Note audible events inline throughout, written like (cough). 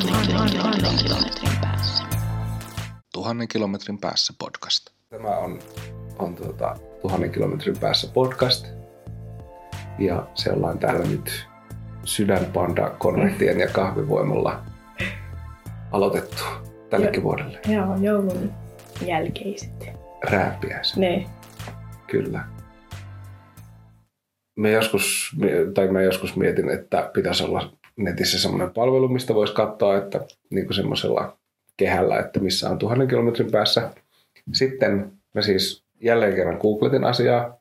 kilometrin päässä. Tuhannen kilometrin päässä podcast. Tämä on, on tuota, tuhannen kilometrin päässä podcast. Ja se ollaan täällä nyt sydänpanda konvehtien ja kahvivoimalla aloitettu tällekin vuodelle. Joo, joulun jälkeiset. Rääppiäiset. Ne. Kyllä. Me joskus, tai mä joskus mietin, että pitäisi olla netissä semmoinen palvelu, mistä voisi katsoa, että niin kuin semmoisella kehällä, että missä on tuhannen kilometrin päässä. Sitten mä siis jälleen kerran googletin asiaa,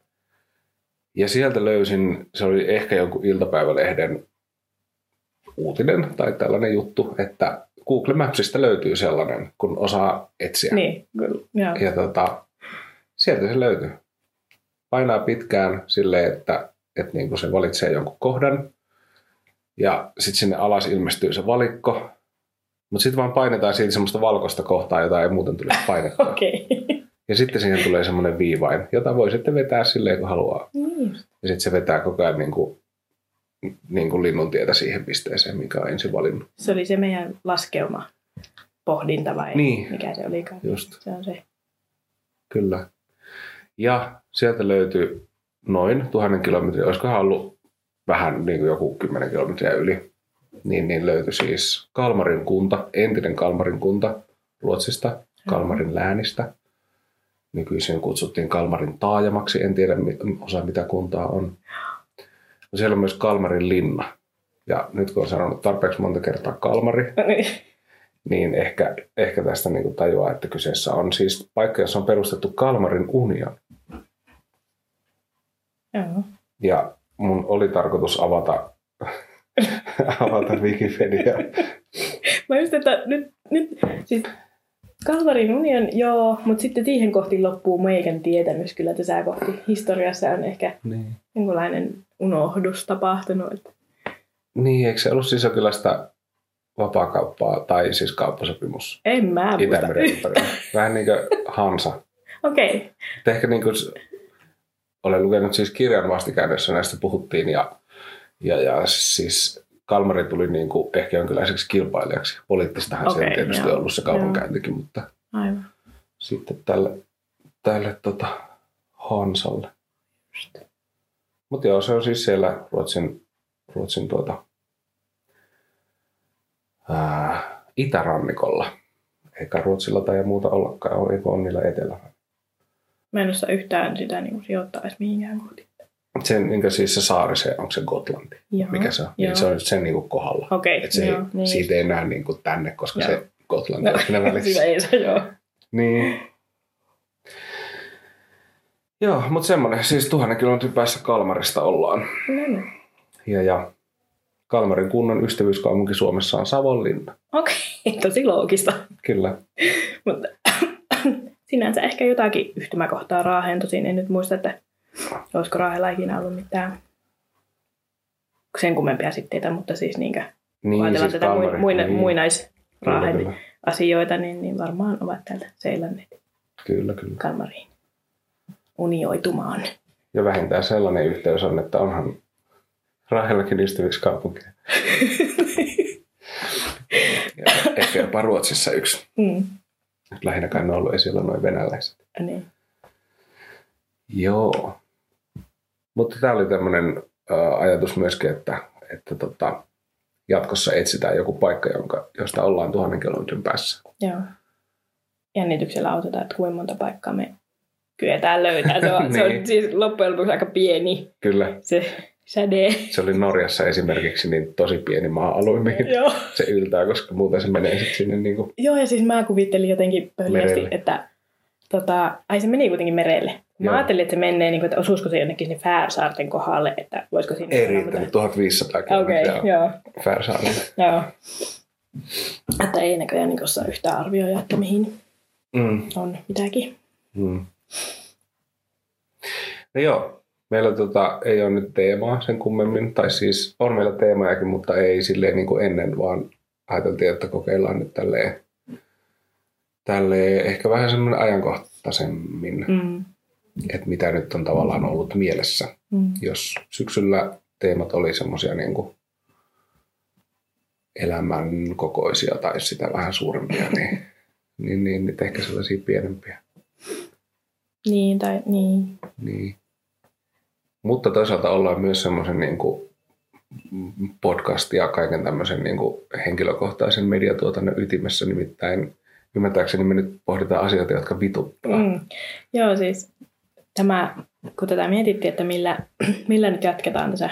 ja sieltä löysin, se oli ehkä joku iltapäivälehden uutinen tai tällainen juttu, että Google Mapsista löytyy sellainen, kun osaa etsiä. Niin, kyllä. Joo. Ja tota, sieltä se löytyy. Painaa pitkään silleen, että, että niin kuin se valitsee jonkun kohdan. Ja sitten sinne alas ilmestyy se valikko. Mutta sitten vaan painetaan siitä semmoista valkoista kohtaa, jota ei muuten tulisi painettua. (laughs) Okei. Ja sitten siihen tulee semmoinen viivain, jota voi sitten vetää silleen, kun haluaa. Niin. Ja sitten se vetää koko ajan niin kuin, niin kuin linnun tietä siihen pisteeseen, mikä on ensin valinnut. Se oli se meidän laskeuma pohdinta vai Niin. mikä se olikaan? Just, Se on se. kyllä. Ja sieltä löytyy noin tuhannen kilometriä, olisikohan ollut vähän niin kuin joku kymmenen kilometriä yli, niin, niin löytyi siis Kalmarin kunta, entinen Kalmarin kunta Ruotsista, Kalmarin läänistä. Nykyisin kutsuttiin Kalmarin taajamaksi, en tiedä osa mitä kuntaa on. No siellä on myös Kalmarin linna. Ja nyt kun on sanonut tarpeeksi monta kertaa Kalmari, (laughs) Niin. niin ehkä, ehkä tästä niin kuin tajuaa, että kyseessä on siis paikka, jossa on perustettu Kalmarin union. Joo. Ja mun oli tarkoitus avata, avata Wikipedia. Mä just, että nyt, nyt siis Kalvarin union, joo, mutta sitten siihen kohti loppuu meikän tietämys kyllä tässä kohti. Historiassa on ehkä Niin. jonkunlainen unohdus tapahtunut. Että niin, eikö se ollut jonkinlaista vapaakauppaa tai siis kauppasopimus en mä muista. Vähän niin kuin Hansa. Okei. Okay. Ehkä niin kuin, olen lukenut siis kirjan vastikään, jossa näistä puhuttiin ja, ja, ja siis Kalmari tuli niin kuin ehkä jonkinlaiseksi kilpailijaksi. Poliittistahan okay, se on tietysti joo. ollut se kaupankäyntikin, mutta Aivan. sitten tälle, tälle tota, Hansalle. Mutta joo, se on siis siellä Ruotsin, Ruotsin tuota, ää, itärannikolla. Eikä Ruotsilla tai muuta ollakaan, eikö on niillä etelä. Mä en osaa yhtään sitä niin sijoittaa edes mihinkään kohti. Sen, niin siis se saari, se, onko se Gotlanti? Joo. Mikä se on? Niin Joo. se on sen niin kuin kohdalla. Okei, Et se joo, ei, niin. siitä ei näe niin kuin tänne, koska Joo. se Gotlanti on siinä välissä. (laughs) Sitä ei se, joo. Niin. Joo, mutta semmoinen, siis tuhannen kilometrin päässä Kalmarista ollaan. No niin. Ja, ja Kalmarin kunnan ystävyyskaupunki Suomessa on Savonlinna. Okei, (laughs) tosi loogista. Kyllä. Mutta sinänsä ehkä jotakin yhtymäkohtaa Raaheen. Tosin en nyt muista, että olisiko Raahella ikinä ollut mitään sen kummempia sitteitä, mutta siis niinkö, Niin, ajatellaan siis tätä Kalmari. muina, niin. muinaisraahen asioita, niin, niin varmaan ovat täältä seilanneet Kyllä, kyllä. Kalmariin unioitumaan. Ja vähintään sellainen yhteys on, että onhan Rahellakin ystävyyskaupunki. (laughs) ja ehkä jopa Ruotsissa yksi. Mm. Lähinnä kai ne on ollut esillä noin venäläiset. Niin. Joo. Mutta tämä oli tämmöinen ajatus myöskin, että, että tota, jatkossa etsitään joku paikka, jonka, josta ollaan tuhannen kilometrin päässä. Joo. Jännityksellä autetaan, että kuinka monta paikkaa me kyetään löytämään. Se on, se (laughs) Niin. on siis loppujen lopuksi aika pieni Kyllä, se säde. (laughs) se oli Norjassa esimerkiksi niin tosi pieni maa-alue, mihin Joo. se yltää, koska muuten se menee sitten sinne niin kuin, Joo, ja siis mä kuvittelin jotenkin Merelle. että tota, ai se meni kuitenkin merelle. Mä Joo. ajattelin, että se menee, niin kuin, että osuisiko se jonnekin sinne Färsaarten kohdalle, että voisiko sinne... ei riittänyt mitään. 1500 Okei, kilometriä joo, Färsaarille. joo. Että ei näköjään niin osaa yhtään arvioida, että mihin Mm, on mitäkin. mm. No joo, meillä tota, ei ole nyt teemaa sen kummemmin, tai siis on meillä teemajakin, mutta ei silleen niin kuin ennen, vaan ajateltiin, että kokeillaan nyt tälleen, tälleen ehkä vähän semmoinen ajankohtaisemmin, Mm. että mitä nyt on tavallaan ollut mielessä. Mm. Jos syksyllä teemat oli semmoisia niin kuin elämän kokoisia tai sitä vähän suurempia, niin, niin, niin, niin ehkä sellaisia pienempiä. Niin, tai niin. Niin. Mutta toisaalta ollaan myös semmoisen niin podcast ja kaiken tämmöisen niin kuin henkilökohtaisen mediatuotannon ytimessä, nimittäin ymmärtääkseni me nyt pohditaan asioita, jotka vituttaa. Mm. Joo, siis tämä, kun tätä mietittiin, että millä, (clears throat) millä nyt jatketaan tässä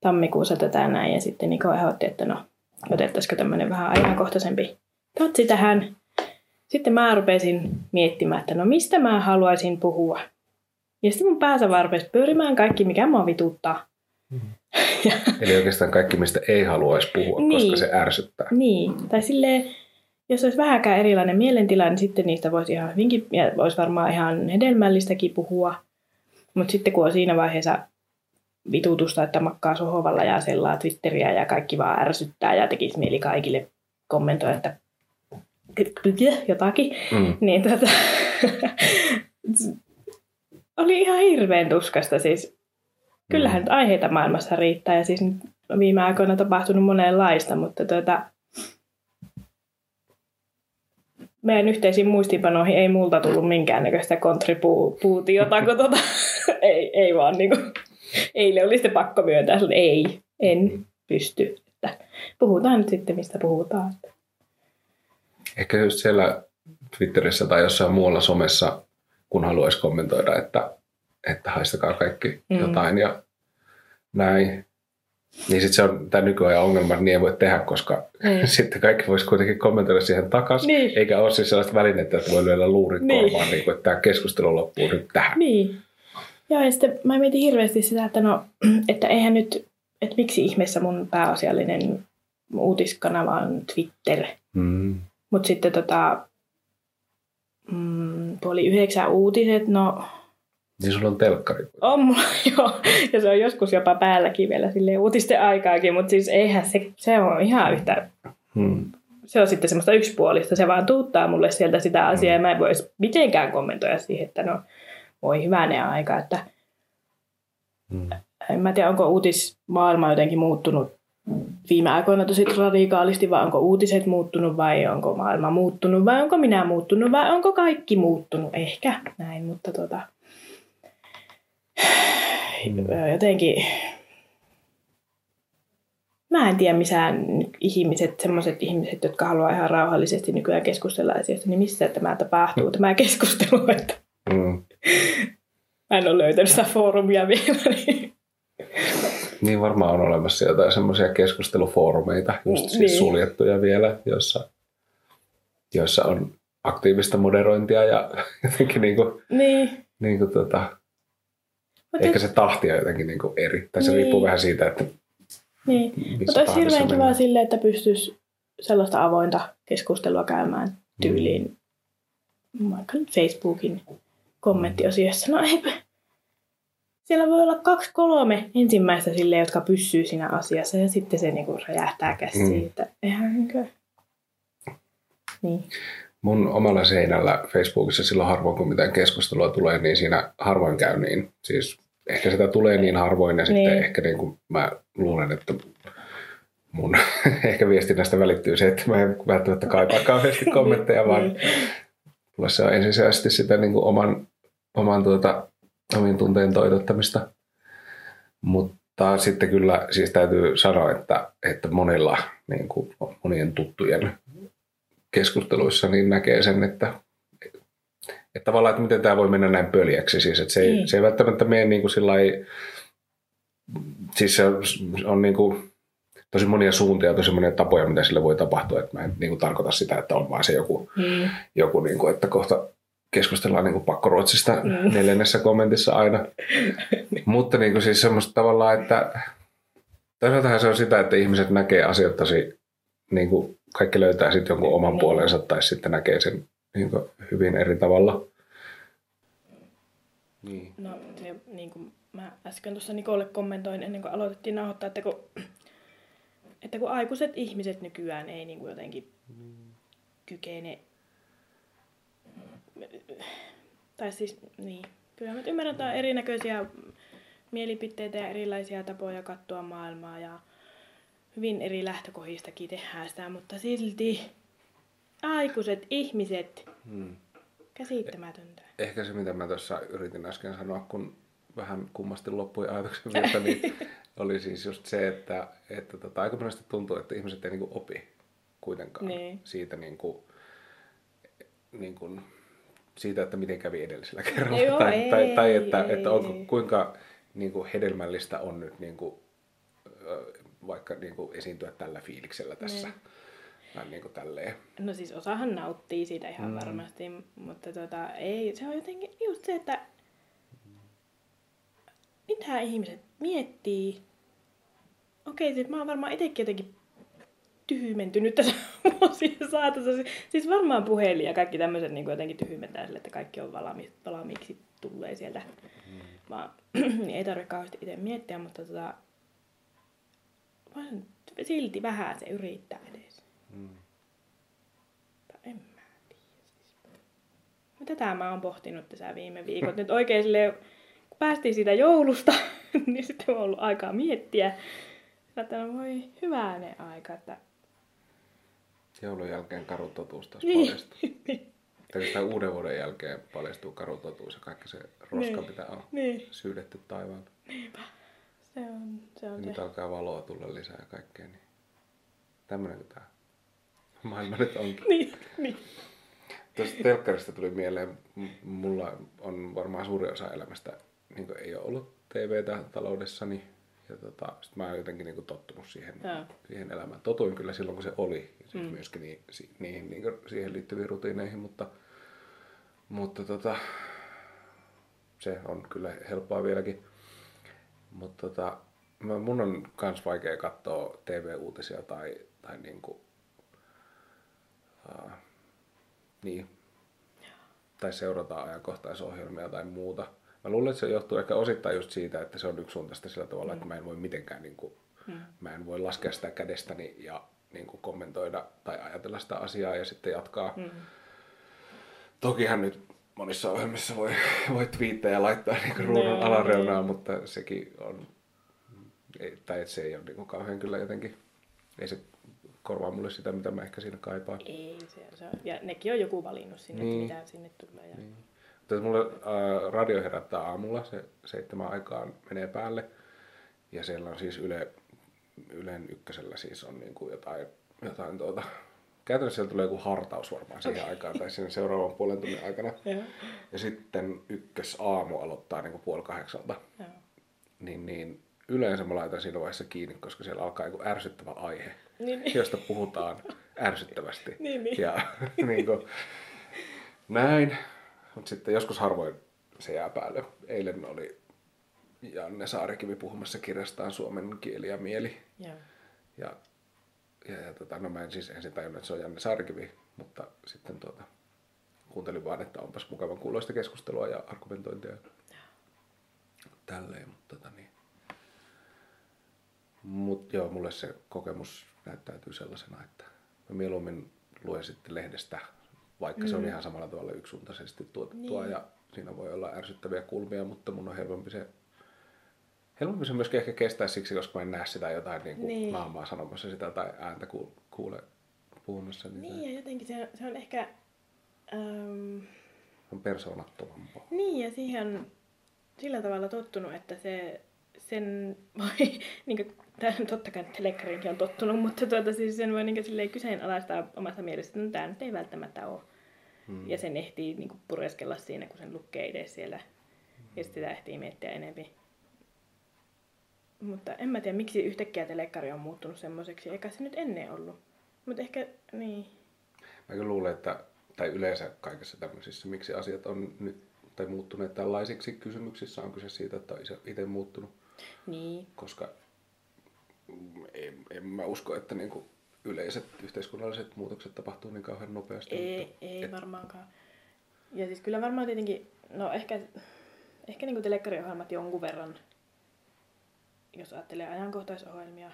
tammikuussa tätä näin, ja sitten Niko ehdotti, että no, otettaisiko tämmöinen vähän ajankohtaisempi tatsi tähän. Sitten mä rupesin miettimään, että no mistä mä haluaisin puhua. Ja sitten mun päässä vaan rupesi pyörimään kaikki, mikä mua vituttaa. (laughs) Eli oikeastaan kaikki, mistä ei haluaisi puhua, Niin. koska se ärsyttää. Niin, tai silleen, jos olisi vähäkään erilainen mielentila, niin sitten niistä voisi ihan hyvinkin, ja voisi varmaan ihan hedelmällistäkin puhua. Mutta sitten kun on siinä vaiheessa vitutusta, että makkaa sohovalla ja sellaa Twitteriä ja kaikki vaan ärsyttää ja tekisi mieli kaikille kommentoida, että jotakin, Mm. niin tota, (laughs) oli ihan hirveän tuskasta siis. Kyllähän nyt aiheita maailmassa riittää ja siis nyt on viime aikoina tapahtunut monenlaista, mutta tuota, meidän yhteisiin muistiinpanoihin ei multa tullut minkäännäköistä kontribuutiota, kun tuota, (laughs) ei, ei vaan niin kuin, eilen oli sitten pakko myöntää, että ei, en pysty. Että puhutaan nyt sitten, mistä puhutaan. Ehkä just siellä Twitterissä tai jossain muualla somessa, kun haluaisi kommentoida, että, että haistakaa kaikki Mm. mm. jotain ja näin. Niin sitten se on tämä nykyajan ongelma, että niin ei voi tehdä, koska Niin. (laughs) sitten kaikki voisi kuitenkin kommentoida siihen takaisin. Niin. Eikä ole siis sellaista välinettä, että voi lyödä luurin Niin. korvaan, niin kuin, että tämä keskustelu loppuu nyt tähän. Niin. Joo, ja sitten mä mietin hirveästi sitä, että no, (clears throat) että eihän nyt, että miksi ihmeessä mun pääasiallinen uutiskanava on Twitter. Mm. Mutta sitten tota, mm, puoli yhdeksän uutiset, no Niin sulla on telkkari. on mulla (laughs) joo, ja se on joskus jopa päälläkin vielä silleen uutisten aikaakin, mutta siis eihän se, se on ihan yhtä, Mm. se on sitten semmoista yksipuolista, se vaan tuuttaa mulle sieltä sitä asiaa, ja mä en voi edes mitenkään kommentoida siihen, että no voi hyvänen aika, että Mm. en mä tiedä, onko uutismaailma jotenkin muuttunut viime aikoina tosi radikaalisti, vai onko uutiset muuttunut, vai onko maailma muuttunut, vai onko minä muuttunut, vai onko kaikki muuttunut, ehkä näin, mutta tota, jotenkin, mä en tiedä missä ihmiset, semmoiset ihmiset, jotka haluaa ihan rauhallisesti nykyään keskustella asioista, niin missä tämä tapahtuu, tämä keskustelu, että Mm. mä en ole löytänyt sitä foorumia vielä, niin Niin varmaan on olemassa jotain semmoisia keskustelufoorumeita, just siis Niin. suljettuja vielä, joissa, joissa on aktiivista moderointia ja (laughs) jotenkin niin kuin, niin. niin kuin tota, Mutta ehkä se tahti on jotenkin niin kuin eri. Tai se Niin. riippuu vähän siitä, että Niin. Mutta olisi hirveän kiva silleen, että pystyisi sellaista avointa keskustelua käymään tyyliin vaikka nyt Facebookin kommenttiosiossa. No eipä. Siellä voi olla kaksi, kolme ensimmäistä sille, jotka pysyy siinä asiassa ja sitten se niinku räjähtää käsiin. Mm. Että eihän niinkö... Niin. Mun omalla seinällä Facebookissa silloin harvoin, kun mitään keskustelua tulee, niin siinä harvoin käy niin. Siis ehkä sitä tulee niin harvoin ja sitten Niin. ehkä niin kuin mä luulen, että mun (laughs) ehkä viestinnästä välittyy se, että mä en välttämättä kaipaa kauheasti kommentteja, vaan (laughs) Niin. mulla se on ensisijaisesti sitä niin kuin oman, oman tuota, omien tunteen toitottamista. Mutta sitten kyllä siis täytyy sanoa, että, että monilla niin kuin monien tuttujen keskusteluissa niin näkee sen, että, että tavallaan, että miten tämä voi mennä näin pöljäksi. Siis, että se, ei, Niin. se ei välttämättä mene niin kuin sillai, siis se on, niin kuin tosi monia suuntia tosi monia tapoja, mitä sille voi tapahtua. Että mä en niin kuin tarkoita sitä, että on vaan se joku, Niin. joku niin kuin, että kohta keskustellaan niin kuin pakkoruotsista (laughs) Mm. neljännessä kommentissa aina. (laughs) Mutta niin kuin siis semmoista tavallaan, että toisaaltahan se on sitä, että ihmiset näkee asiat tosi, niin kuin kaikki löytää sitten jonkun oman Niin. puolensa tai sitten näkee sen niin kuin hyvin eri tavalla. Niin. No se, niin kuin mä äsken tuossa Nikolle kommentoin ennen kuin aloitettiin nauhoittaa, että kun, että kun aikuiset ihmiset nykyään ei niin kuin jotenkin kykene, tai siis niin, kyllä mä ymmärrän, että on erinäköisiä mielipiteitä ja erilaisia tapoja katsoa maailmaa ja hyvin eri lähtökohdistakin tehdään sitä, mutta silti aikuiset ihmiset, Hmm. käsittämätöntä. Ehkä se, mitä mä tuossa yritin äsken sanoa, kun vähän kummasti loppui ajatuksen virta, niin (laughs) oli siis just se, että, että tota, aika monesti tuntuu, että ihmiset ei niinku opi kuitenkaan Niin. siitä, niinku, niinku, siitä, että miten kävi edellisellä kerralla. Joo, tai, ei, tai, tai että, ei. että onko, kuinka niinku, hedelmällistä on nyt niinku, ö, vaikka niinku, esiintyä tällä fiiliksellä tässä. Niin. Tai niinku tälleen. No siis osahan nauttii siitä ihan mm. varmasti, mutta tota, ei, se on jotenkin just se, että mitä ihmiset miettii. Okei, siis mä oon varmaan itsekin jotenkin tyhmentynyt tässä (laughs) vuosien saatossa. Siis varmaan puhelin ja kaikki tämmöiset niin jotenkin tyhmentää sille, että kaikki on valmi, valmiiksi tulee sieltä. Mm. Vaan, (clears throat) niin ei tarvitse kauheasti itse miettiä, mutta tota, vaan silti vähän se yrittää edes. Mm. En mä tiedä. Siis. Tätä mä oon pohtinut tässä viime viikot. Nyt oikein silleen, kun päästiin siitä joulusta, (laughs) niin sitten on ollut aikaa miettiä. Että voi hyvänen aika, että Joulun jälkeen karu totuus taas Niin. paljastuu. Tai sitä uuden vuoden jälkeen paljastuu karu totuus ja kaikki se roska, Niin. mitä on niin, syydetty taivaalta. se on, se on nyt alkaa valoa tulla lisää ja kaikkea. Niin tämmönen kuin tää maailma nyt onkin. Niin, niin. Tuosta telkkarista tuli mieleen, mulla on varmaan suuri osa elämästä, niin ei ole ollut TVtä taloudessani. Ja tota, sit mä oon jotenkin niin tottunut siihen, Joo. siihen elämään. Totuin kyllä silloin, kun se oli. Ja mm. myöskin niin, si, niihin, niin siihen liittyviin rutiineihin, mutta, mutta tota, se on kyllä helppoa vieläkin. Mutta tota, mä- mun on kans vaikea katsoa TV-uutisia tai, tai niinku, uh, niin, tai seurata ajankohtaisohjelmia tai muuta. Mä luulen, että se johtuu ehkä osittain just siitä, että se on yksisuuntaista sillä tavalla, mm. että mä en voi mitenkään, niin kuin, mm. mä en voi laskea sitä kädestäni ja niin kuin kommentoida tai ajatella sitä asiaa ja sitten jatkaa. Mm. Tokihan nyt monissa ohjelmissa voi, voi twiittejä laittaa niin kuin ruudun Niin. alareunaan, mutta sekin on, ei, tai se ei ole niin kuin kauhean kyllä jotenkin, ei se korvaa mulle sitä, mitä mä ehkä siinä kaipaan. Ei, se, se on. Ja nekin on joku valinnut sinne, Niin. niin. että mitä sinne tulee. Ja... Niin. Mutta mulle äh, radio herättää aamulla, se seitsemän aikaan menee päälle. Ja siellä on siis Yle, Ylen ykkösellä siis on niinku jotain, jotain tuota, käytännössä siellä tulee joku hartaus varmaan siihen okay. aikaan tai siinä seuraavan puolen tunnin aikana. Joo. Ja sitten ykkös aamu aloittaa niinku puoli kahdeksalta. Joo. Niin, niin yleensä mä laitan siinä vaiheessa kiinni, koska siellä alkaa joku ärsyttävä aihe, Niin, niin. josta puhutaan ärsyttävästi. Niin, niin. Ja (laughs) niin kuin, näin. Mutta sitten joskus harvoin se jää päälle. Eilen oli Janne Saarikivi puhumassa kirjastaan Suomen kieli ja mieli. Joo. Ja, ja, ja tota, no mä en siis ensin tajunnut, että se on Janne Saarikivi, mutta sitten tuota, kuuntelin vaan, että onpas mukavan kuuloista keskustelua ja argumentointia. Tälleen, mutta tota niin. Mut joo, mulle se kokemus näyttäytyy sellaisena, että mä mieluummin luen sitten lehdestä, vaikka mm. se on ihan samalla tavalla yksisuuntaisesti tuotettua Niin. ja siinä voi olla ärsyttäviä kulmia, mutta mun on helpompi se Helpompi se myöskin ehkä kestää siksi, koska mä en näe sitä jotain niin kuin Niin. naamaa sanomassa sitä tai ääntä ku- kuule puhumassa. Niin, Niin, ja jotenkin se, se on ehkä... Ähm, on persoonattomampaa. niin, ja siihen on sillä tavalla tottunut, että se sen (laughs) voi, niin kuin, totta kai telekkarinkin on tottunut, mutta tuota, siis sen voi niin silleen kyseenalaistaa omasta mielestä, että no, tämä nyt ei välttämättä ole. Hmm. Ja sen ehtii niin kuin, pureskella siinä, kun sen lukee itse siellä. Hmm. Ja sitten sitä ehtii miettiä enemmän. Mutta en mä tiedä, miksi yhtäkkiä telekkari on muuttunut semmoiseksi. Eikä se nyt ennen ollut. Mutta ehkä, niin. Mä kyllä luulen, että, tai yleensä kaikessa tämmöisissä, miksi asiat on nyt tai muuttuneet tällaisiksi kysymyksissä, on kyse siitä, että on itse muuttunut, Niin. koska en, en mä usko, että niin kuin yleiset yhteiskunnalliset muutokset tapahtuu niin kauhean nopeasti. Ei, mutta, ei et- varmaankaan. Ja siis kyllä varmaan tietenkin, no ehkä, ehkä niin telekkariohjelmat jonkun verran, jos ajattelee ajankohtaisohjelmia,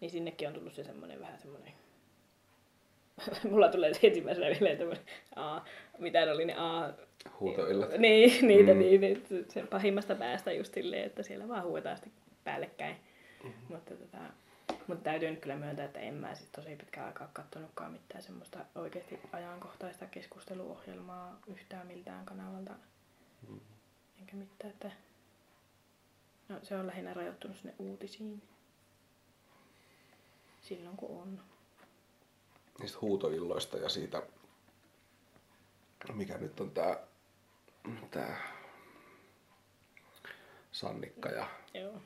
niin sinnekin on tullut se semmoinen vähän semmoinen, (laughs) mulla tulee se ensimmäisenä mieleen tämmöinen, aa, mitä ne oli ne aa, Huutoillat. niin, niitä, Mm. mm. niin, niin, sen pahimmasta päästä just silleen, että siellä vaan huuetaan sitten päällekkäin. Mm-hmm. Mutta tota, Mutta täytyy nyt kyllä myöntää, että en mä sit tosi pitkään aikaa kattonutkaan mitään semmoista oikeasti ajankohtaista keskusteluohjelmaa yhtään miltään kanavalta. Enkä mitään, että no, se on lähinnä rajoittunut sinne uutisiin. Silloin kun on. niistä huutoilloista ja siitä, mikä nyt on tää, tää Sannikka ja Joo.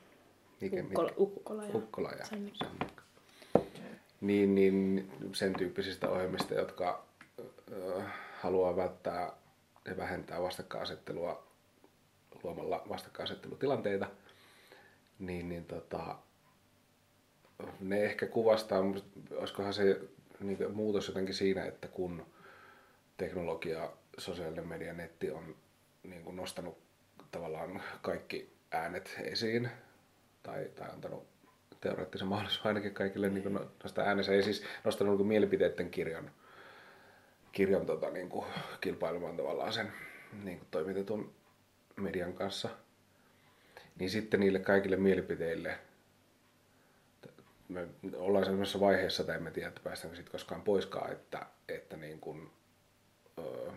mikä, Ukkola, Ukkola ja, Ukkola ja Sannikka. Sannikka. Niin, niin sen tyyppisistä ohjelmista, jotka ö, haluaa välttää ja vähentää vastakkainasettelua luomalla vastakkainasettelutilanteita, niin, niin tota, ne ehkä kuvastaa, olisikohan se niin muutos jotenkin siinä, että kun teknologia, sosiaalinen media, netti on niin kuin nostanut tavallaan kaikki äänet esiin tai, tai antanut teoreettisen mahdollisuuden ainakin kaikille niin kuin nostaa äänensä. Ei siis nostanut niin kuin mielipiteiden kirjon, kirjon tota, niin kuin kilpailemaan tavallaan sen niin kuin toimitetun median kanssa. Niin sitten niille kaikille mielipiteille me ollaan sellaisessa vaiheessa, tai emme tiedä, että päästäänkö siitä koskaan poiskaan, että, että niin kuin, öö,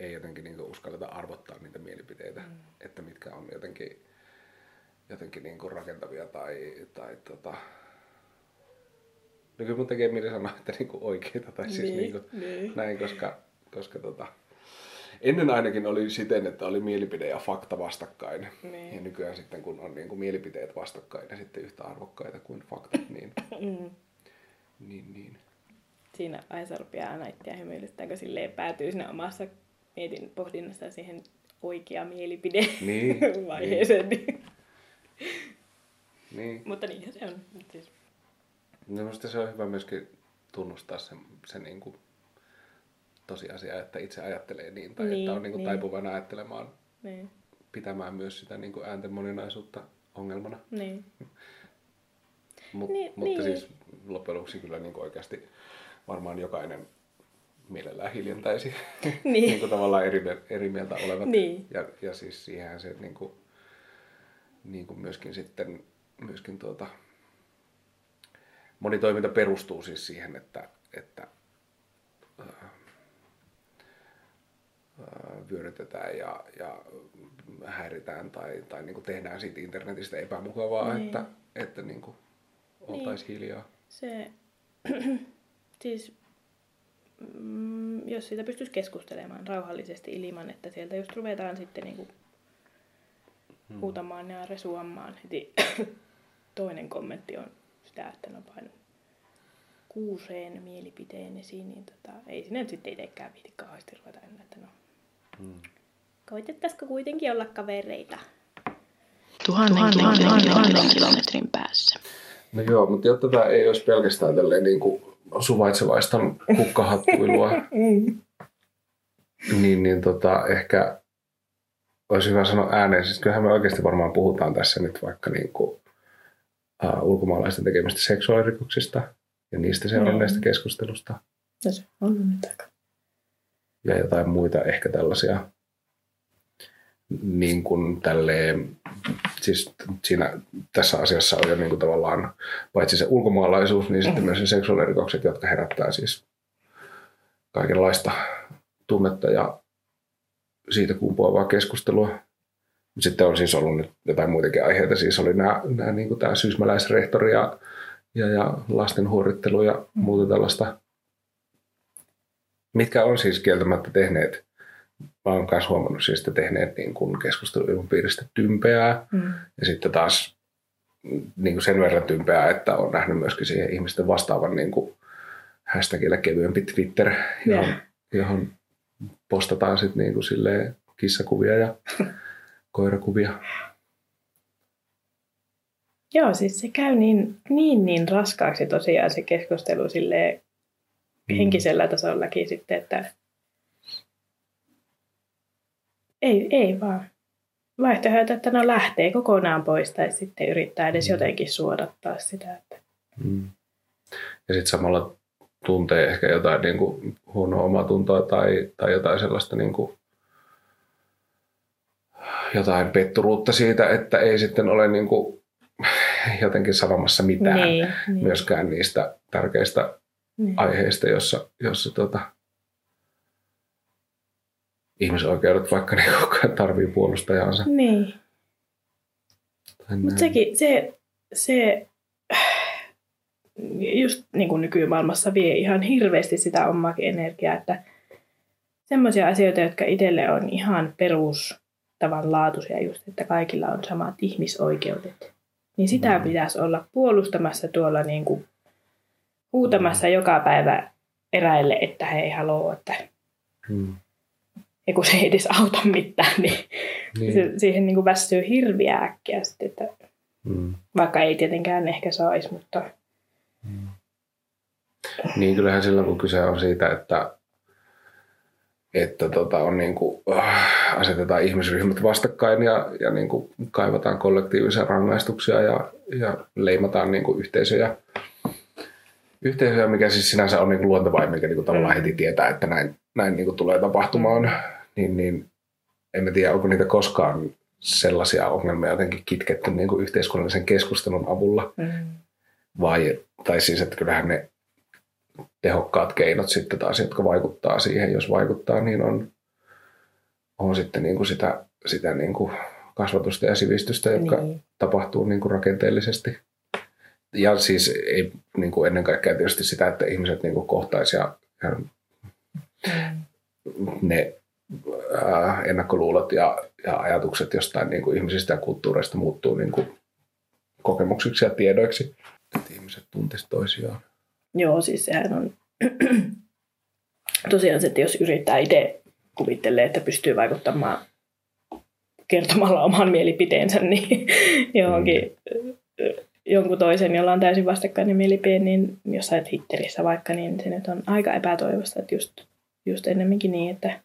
ei jotenkin niin uskalleta arvottaa niitä mielipiteitä, mm. että mitkä on jotenkin, jotenkin niin kuin rakentavia tai, tai tota, no kyllä mun tekee mieli sanoa, että niin oikeita tai siis Niin, niin kuin, niin. näin, koska, koska tota, ennen ainakin oli siten, että oli mielipide ja fakta vastakkain. Niin. Ja nykyään sitten, kun on niin kuin mielipiteet vastakkain ja sitten yhtä arvokkaita kuin faktat, niin, (laughs) Mm. niin, niin. Siinä Aisa rupeaa aina itseään hymyilyttää, kun silleen päätyy siinä omassa mietin pohdinnassa siihen oikea mielipide Niin, (laughs) vaiheeseen. Niin. (laughs) niin. Mutta niinhän se on. Siis, No, musta se on hyvä myöskin tunnustaa se, se niin kuin tosiasia, että itse ajattelee niin, tai Niin, että on niin kuin niin. taipuvainen ajattelemaan, niin, pitämään myös sitä niin kuin äänten moninaisuutta ongelmana. niin. (laughs) Mut, Niin, mutta niin. siis loppujen lopuksi kyllä niin kuin oikeasti varmaan jokainen mielellään hiljentäisi (laughs) Niin. niin kuin tavallaan eri, eri mieltä olevat. Niin. Ja, ja siis siihenhän se niin kuin, niin kuin myöskin sitten myöskin tuota, moni toiminta perustuu siis siihen, että, että ää, ää, vyörytetään ja, ja häiritään tai, tai niin kuin tehdään siitä internetistä epämukavaa, Niin. että, että niin kuin oltaisiin hiljaa. Se, (clears throat) siis mm, jos siitä pystyisi keskustelemaan rauhallisesti ilman, että sieltä just ruvetaan sitten niinku Hmm. huutamaan ja resuamaan heti. (coughs) Toinen kommentti on sitä, että no painu kuuseen mielipiteen esiin, niin tota, ei sinne nyt sitten itsekään viiti kauheasti ruveta enää, että no Hmm. koitettaisiko kuitenkin olla kavereita. Tuhannen, tuhannen, tuhannen, tuhannen kilometrin päässä. No joo, mutta jotta tämä ei olisi pelkästään tälleen niin kuin suvaitsevaista kukkahattuilua, (laughs) niin, niin tota, ehkä olisi hyvä sanoa ääneen. Siis kyllähän me oikeasti varmaan puhutaan tässä nyt vaikka niin kuin, uh, ulkomaalaisten tekemistä seksuaalirikoksista ja niistä seuranneista Mm. keskustelusta No se on aika. ja jotain muita ehkä tällaisia niin kuin tälleen, siis siinä, tässä asiassa on jo niin kuin tavallaan paitsi se ulkomaalaisuus, niin sitten myös ne seksuaalirikokset, jotka herättää siis kaikenlaista tunnetta ja siitä kumpuavaa keskustelua. Sitten on siis ollut nyt jotain muitakin aiheita, siis oli nämä, nämä niin kuin tämä syysmäläisrehtori ja, ja, ja lasten huorittelu ja muuta tällaista, mitkä on siis kieltämättä tehneet mä oon myös huomannut siis, että tehneet niin kuin keskusteluilmapiiristä tympeää. Mm. Ja sitten taas niin kuin sen verran tympeää, että on nähnyt myöskin siihen ihmisten vastaavan niin kuin hashtagillä kevyempi Twitter, johon, Joo. johon postataan sitten niin kuin silleen kissakuvia ja (laughs) koirakuvia. Joo, siis se käy niin, niin, niin raskaaksi tosiaan se keskustelu silleen Mm. henkisellä tasollakin sitten, että ei, ei vaan. Vaihtoehto, että no lähtee kokonaan pois tai sitten yrittää edes jotenkin suodattaa sitä. Että... Mm. Ja sitten samalla tuntee ehkä jotain niin kuin huonoa omatuntoa tai, tai jotain sellaista niin kuin, jotain petturuutta siitä, että ei sitten ole niin kuin, jotenkin sanomassa mitään Niin, niin, myöskään niistä tärkeistä niin. aiheista, jossa, jossa tota, ihmisoikeudet vaikka (laughs) ajan tarvii puolustajansa. Niin. Mutta sekin, se, se just niin kuin nykymaailmassa vie ihan hirveästi sitä omaakin energiaa, että semmoisia asioita, jotka itselle on ihan perustavanlaatuisia just, että kaikilla on samat ihmisoikeudet. Niin sitä Mm. pitäisi olla puolustamassa tuolla niin kuin huutamassa joka päivä eräille, että he ei halua, että Mm. Ja kun se ei edes auta mitään, niin, Niin. se, siihen niin kuin väsyy hirviä äkkiä sitten, että Mm. vaikka ei tietenkään ehkä saisi, mutta Niin kyllähän silloin, kun kyse on siitä, että, että tota on niin kuin, äh, asetetaan ihmisryhmät vastakkain ja, ja niin kuin kaivataan kollektiivisia rangaistuksia ja, ja leimataan niin kuin yhteisöjä, yhteisöjä, mikä siis sinänsä on niin kuin luontevaa, mikä niin kuin tavallaan heti tietää, että näin, näin niin kuin tulee tapahtumaan, niin, niin en mä tiedä, onko niitä koskaan sellaisia ongelmia jotenkin kitketty niin kuin yhteiskunnallisen keskustelun avulla mm, vai, tai siis, että kyllähän ne tehokkaat keinot sitten taas, jotka vaikuttaa siihen, jos vaikuttaa, niin on, on sitten niin kuin sitä, sitä niin kuin kasvatusta ja sivistystä, jotka Niin. tapahtuu niin kuin rakenteellisesti. Ja siis ei niin kuin ennen kaikkea tietysti sitä, että ihmiset niin kuin kohtaisi ja, ja mm, ne ennakkoluulot ja, ja ajatukset jostain niin kuin ihmisistä ja kulttuureista muuttuu niin kuin kokemuksiksi ja tiedoiksi, että ihmiset tuntisivat toisiaan. Joo, siis sehän on (clears throat) tosiaan se, että jos yrittää itse kuvittelee, että pystyy vaikuttamaan kertomalla oman mielipiteensä (laughs) niin johonkin jonkun toisen, jolla on täysin vastakkainen mielipide, niin jossain Twitterissä vaikka, niin se nyt on aika epätoivosta, että just, just ennemminkin niin, että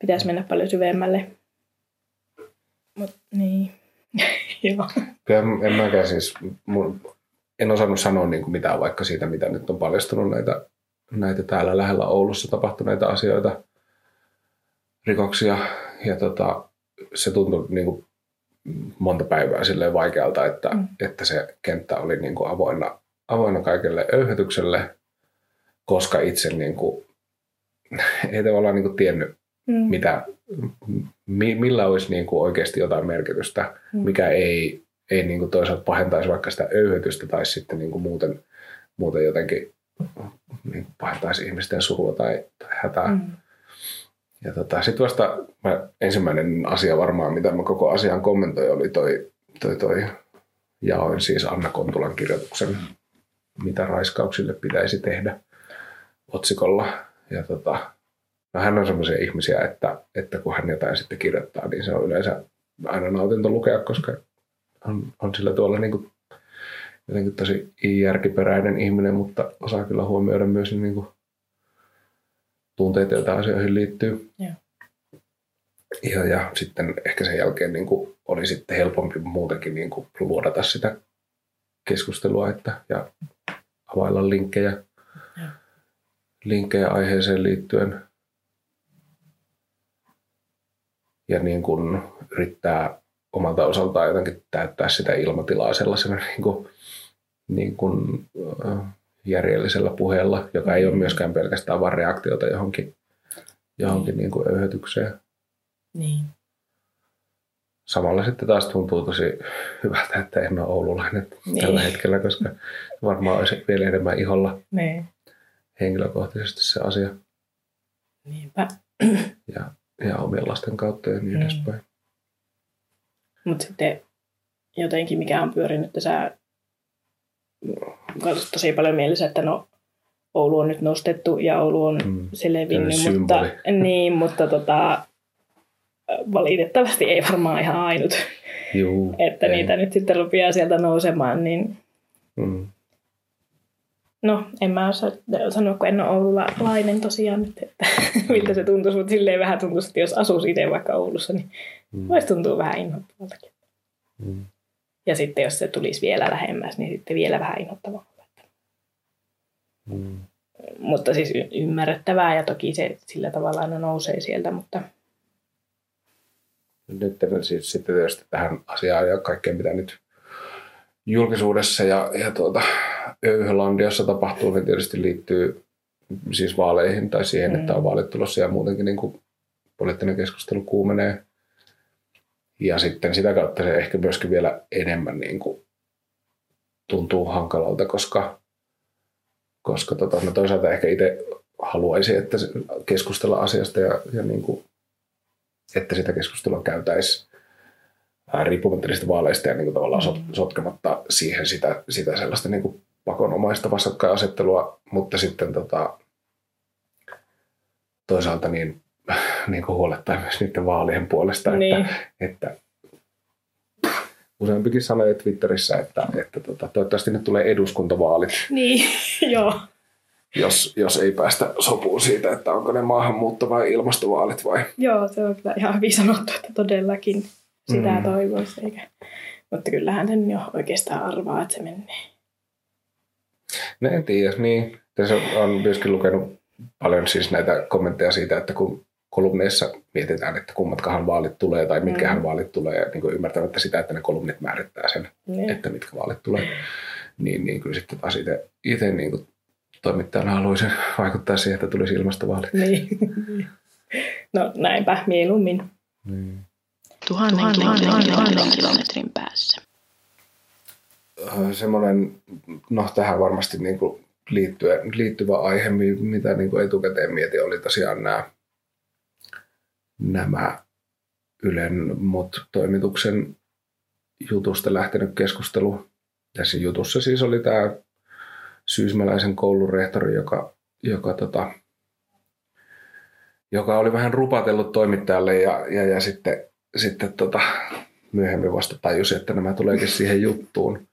pitäisi mennä paljon syvemmälle. Mut niin, (laughs) joo. Kyllä en mäkään siis, mun, en osannut sanoa niin kuin mitään vaikka siitä, mitä nyt on paljastunut näitä, näitä täällä lähellä Oulussa tapahtuneita asioita, rikoksia. Ja tota, se tuntui niin kuin monta päivää silleen vaikealta, että, Mm. mm. että se kenttä oli niin kuin avoinna, avoinna kaikelle öyhytykselle, koska itse niin kuin, (laughs) ei tavallaan niin kuin tiennyt, Mm. mitä, mi, millä olisi niin kuin oikeasti jotain merkitystä, Mm. mikä ei, ei niin kuin toisaalta pahentaisi vaikka sitä öyhytystä tai sitten niin kuin muuten, muuten jotenkin niin pahentaisi ihmisten surua tai, tai hätää. Mm. Ja tota, sitten vasta mä, ensimmäinen asia varmaan, mitä mä koko asian kommentoin, oli toi, toi, toi jaoin siis Anna Kontulan kirjoituksen, mitä raiskauksille pitäisi tehdä otsikolla. Ja tota, no hän on semmoisia ihmisiä, että, että kun hän jotain sitten kirjoittaa, niin se on yleensä aina nautinto lukea, koska on, on sillä tuolla niin kuin jotenkin tosi järkiperäinen ihminen, mutta osaa kyllä huomioida myös niin kuin tunteita, joita asioihin liittyy. Joo. Ja, ja sitten ehkä sen jälkeen niin kuin oli sitten helpompi muutenkin niin kuin luodata sitä keskustelua että, ja availla linkkejä, Joo. linkkejä aiheeseen liittyen. Ja niin kuin yrittää omalta osaltaan jotenkin täyttää sitä ilmatilaa sellaisena (laughs) niin kuin, niin kuin, järjellisellä puheella, joka ei ole myöskään pelkästään vain reaktiota johonkin, johonkin niin kuin öyhötykseen. Niin. Samalla sitten taas tuntuu tosi hyvältä, että en ole oululainen Niin. tällä hetkellä, koska varmaan olisi vielä enemmän iholla Niin. henkilökohtaisesti se asia Niinpä. ja, ja omien lasten kautta ja niin Mm. edespäin. Mutta sitten jotenkin mikä on pyörinyt tässä kanssa tosi paljon mielessä, että no Oulu on nyt nostettu ja Oulu on Mm. selvinnyt, Tällainen mutta, symboli. (laughs) niin, mutta tota, valitettavasti ei varmaan ihan ainut, Juu, että ei. niitä nyt sitten rupeaa sieltä nousemaan, niin Mm. No en mä osaa sanoa, kun en ole oululainen tosiaan nyt, että (laughs) miltä se tuntuisi, mutta silleen vähän tuntuisi, että jos asuisi itse vaikka Oulussa, niin Mm. voisi tuntua vähän inhottavaltakin. Mm. Ja sitten jos se tulisi vielä lähemmäs, niin sitten vielä vähän inhottavaa. Mm. Mutta siis y- ymmärrettävää ja toki se sillä tavalla aina nousee sieltä, mutta Nyt siis sitten tietysti tähän asiaan ja kaikkeen, mitä nyt julkisuudessa ja, ja tuota, Öhylandiossa tapahtuu, niin tietysti liittyy siis vaaleihin tai siihen, mm. että on vaalit tulossa ja muutenkin niin kuin poliittinen keskustelu kuumenee. Ja sitten sitä kautta se ehkä myöskin vielä enemmän niin kuin tuntuu hankalalta, koska, koska tota, no toisaalta ehkä itse haluaisi, että keskustella asiasta ja, ja niin kuin, että sitä keskustelua käytäisiin riippumatta niistä vaaleista ja niin kuin tavallaan mm. sotkematta siihen sitä, sitä sellaista niin kuin pakonomaista vastakkainasettelua, mutta sitten tota, toisaalta niin, (laughs) niin kuin huolettaa myös niiden vaalien puolesta, niin. että, että useampikin sanoi Twitterissä, että, että tota, toivottavasti ne tulee eduskuntavaalit. Niin, (laughs) joo. Jos, jos ei päästä sopuun siitä, että onko ne maahanmuutto- vai ilmastovaalit vai... Joo, se on kyllä ihan hyvin sanottu, että todellakin sitä mm. toivoisi. Eikä. Mutta kyllähän sen jo oikeastaan arvaa, että se menee. No en tiedä, niin. Tässä on myöskin lukenut paljon siis näitä kommentteja siitä, että kun kolumneissa mietitään, että kummatkahan vaalit tulee tai mitkähän mm. vaalit tulee, niin kuin ymmärtämättä sitä, että ne kolumnit määrittää sen, mm. että mitkä vaalit tulee. Niin, niin kyllä sitten taas itse, itse niin kuin toimittajana haluaisin vaikuttaa siihen, että tulisi ilmastovaalit. Niin. No näinpä, mieluummin. Niin. Tuhannen, tuhannen, tuhannen, tuhannen kilometrin päässä. Semmoinen, no tähän varmasti niin kuin liittyvä, liittyvä aihe, mitä niin kuin etukäteen mietin, oli tosiaan nämä, nämä Ylen mut toimituksen jutusta lähtenyt keskustelu. Tässä jutussa siis oli tämä syysmäläisen koulun rehtori, joka, joka, tota, joka oli vähän rupatellut toimittajalle ja, ja, ja sitten, sitten tota, myöhemmin vasta tajusi, että nämä tuleekin siihen juttuun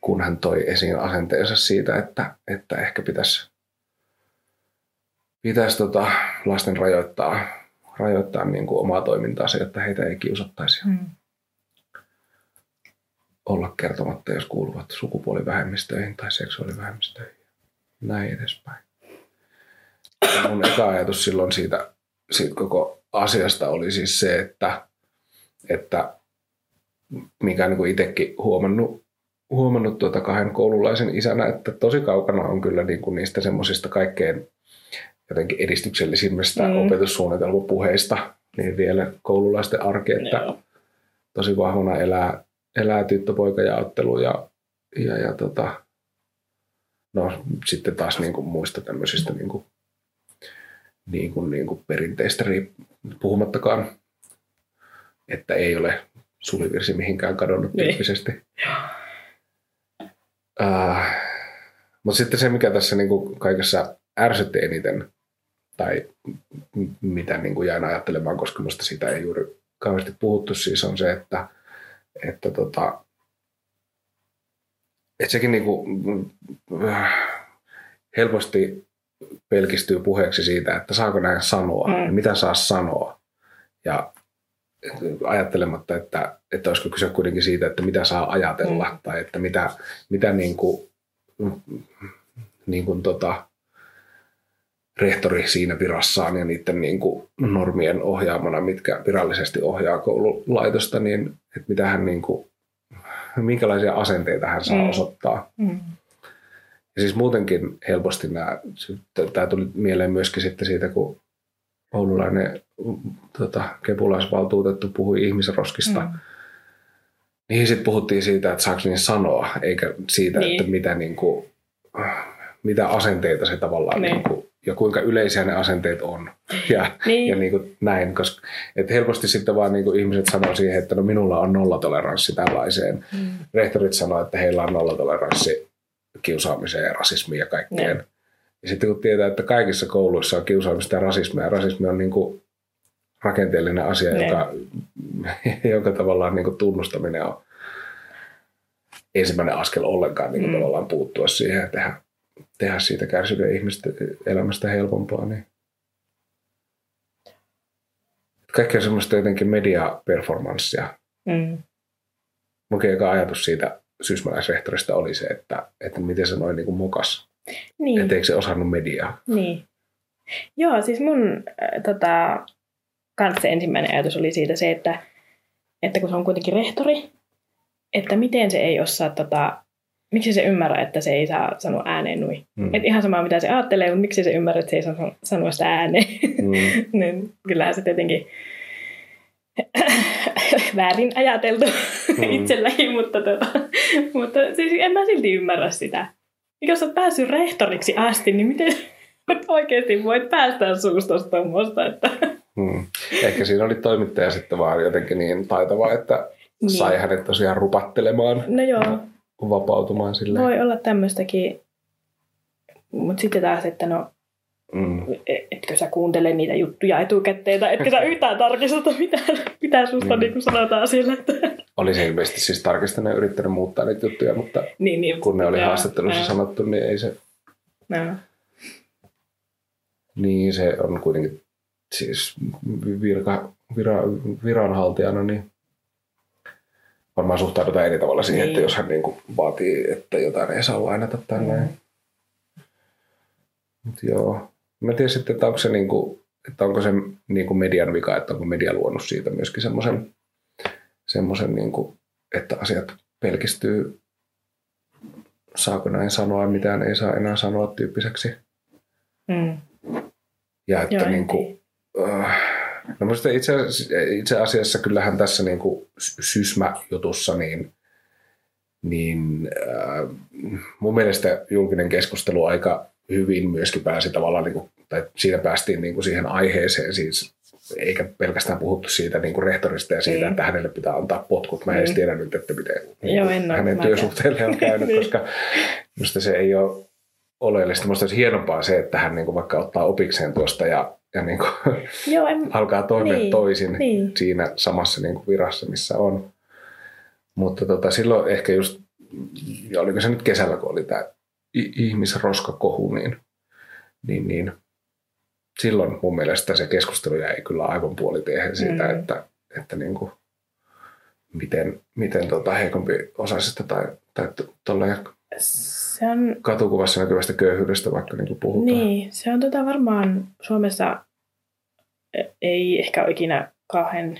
kun hän toi esiin asenteensa siitä, että, että ehkä pitäisi, pitäisi tota lasten rajoittaa, rajoittaa niin kuin omaa toimintaansa, jotta heitä ei kiusattaisi. Hmm. Olla kertomatta, jos kuuluvat sukupuolivähemmistöihin tai seksuaalivähemmistöihin. Näin edespäin. Ja mun eka ajatus silloin siitä, siitä koko asiasta oli siis se, että, että mikä niin kuin itsekin huomannut huomannut tuota kahden koululaisen isänä, että tosi kaukana on kyllä niin kuin niistä semmoisista kaikkein jotenkin edistyksellisimmistä mm. opetussuunnitelmapuheista, niin vielä koululaisten arki, että tosi vahvana elää, elää tyttöpoika ja ottelu ja, ja, ja tota, no sitten taas niin kuin muista tämmöisistä niin kuin, niin kuin, niin kuin perinteistä puhumattakaan, että ei ole sulivirsi mihinkään kadonnut niin. tyyppisesti. Äh, mutta sitten se, mikä tässä niin kuin kaikessa ärsytti eniten, tai mitä niin kuin jäin ajattelemaan, koska minusta sitä ei juuri kauheasti puhuttu, siis on se, että, että, tota, että sekin niin kuin, äh, helposti pelkistyy puheeksi siitä, että saako näin sanoa mm. ja mitä saa sanoa. Ja ajattelematta, että, että olisiko kyse kuitenkin siitä, että mitä saa ajatella mm. tai että mitä, mitä niin kuin, niin kuin tota, rehtori siinä virassaan ja niiden niin kuin normien ohjaamana, mitkä virallisesti ohjaa koululaitosta, niin että mitä hän niin kuin, minkälaisia asenteita hän saa mm. osoittaa. Mm. Ja siis muutenkin helposti nämä, tämä tuli mieleen myöskin sitten siitä, kun oululainen tota, kepulaisvaltuutettu puhui ihmisroskista. Mm. Niin sitten puhuttiin siitä, että saako niin sanoa, eikä siitä, niin. että mitä, niin kuin, mitä asenteita se tavallaan, niin. Niin kuin, ja kuinka yleisiä ne asenteet on. Ja, niin. ja niin kuin näin, koska että helposti sitten vaan niin kuin ihmiset sanoo siihen, että no minulla on nollatoleranssi tällaiseen. Mm. Rehtorit sanoo, että heillä on nollatoleranssi kiusaamiseen ja rasismiin ja kaikkeen. Niin. Ja sitten kun tietää, että kaikissa kouluissa on kiusaamista ja rasismia, ja rasismi on niin kuin rakenteellinen asia, ne. joka, (laughs) joka tavallaan niin kuin tunnustaminen on ensimmäinen askel ollenkaan niin kuin mm. tavallaan puuttua siihen ja tehdä, tehdä siitä kärsivien ihmisten elämästä helpompaa. Niin. Kaikkea semmoista jotenkin mediaperformanssia. Mm. Mun ajatus siitä syysmäläisrehtorista oli se, että, että miten se noin niin kuin mokas niin. Etteikö se osannut mediaa? Niin. Joo, siis mun äh, tota, kanssa ensimmäinen ajatus oli siitä se, että, että kun se on kuitenkin rehtori, että miten se ei osaa, tota, miksi se ymmärrä, että se ei saa sanoa ääneen nui. Mm. Et ihan sama mitä se ajattelee, mutta miksi se ymmärrä, että se ei saa sanoa sitä ääneen. Mm. (laughs) niin kyllähän se tietenkin (coughs) väärin ajateltu mm. itselläkin, mutta, tota, mutta siis en mä silti ymmärrä sitä. Jos olet päässyt rehtoriksi asti, niin miten (laughs) oikeasti voit päästä suusta tuommoista, että Mm. Ehkä siinä oli toimittaja sitten vaan jotenkin niin taitava, että Niin. sai hänet tosiaan rupattelemaan, no joo, vapautumaan sille. voi olla tämmöistäkin. Mutta sitten taas, että no, Mm. etkö sä kuuntele niitä juttuja etukäteen, tai etkö sä yhtään tarkistuta, mitä, mitä susta Mm. niin. sanotaan siellä. Että... Oli se ilmeisesti siis tarkistanut ja yrittänyt muuttaa niitä juttuja, mutta niin, niin, kun ne oli joo, haastattelussa joo, sanottu, niin ei se, joo. niin se on kuitenkin siis virka, vira, viranhaltijana, niin varmaan suhtaudutaan eri tavalla siihen, Niin. että jos hän niin kuin vaatii, että jotain ei saa lainata tai näin. Mm. Mut joo. Mä tiedän sitten, että onko se, niin kuin, että onko se niin kuin median vika, että onko media luonut siitä myöskin semmoisen, semmoisen niin kuin, että asiat pelkistyy, saako näin sanoa, mitään ei saa enää sanoa tyyppiseksi. Mm. Ja että Joo, niin kuin, äh, no musta itse, itse asiassa kyllähän tässä niin kuin Sysmä-jutussa niin, niin äh, mun mielestä julkinen keskustelu aika hyvin myöskin pääsi tavallaan, niin kuin, tai siinä päästiin niin kuin siihen aiheeseen siis, eikä pelkästään puhuttu siitä niin kuin rehtorista ja siitä, Mm. että hänelle pitää antaa potkut. Mä en edes Mm. tiedä nyt, että miten niin Joo, en oo hänen työsuhteelle on käynyt, (laughs) Niin. koska minusta se ei ole oleellista. Minusta olisi hienompaa se, että hän niin kuin vaikka ottaa opikseen tuosta ja, ja niin kuin (laughs) Joo, en, alkaa toimia Niin, toisin niin. siinä samassa niin kuin virassa, missä on. Mutta tota, silloin ehkä just, ja oliko se nyt kesällä, kun oli tämä ihmisroskakohu, niin, niin, niin silloin mun mielestä se keskustelu jäi kyllä aivan puolitiehen siitä, Mm. että, että niin kuin, miten, miten tota heikompi osaisesta tai, tai tolleen se on, katukuvassa näkyvästä köyhyydestä vaikka niin kuin puhutaan. niin, se on tota varmaan Suomessa e- ei ehkä ole ikinä kauhean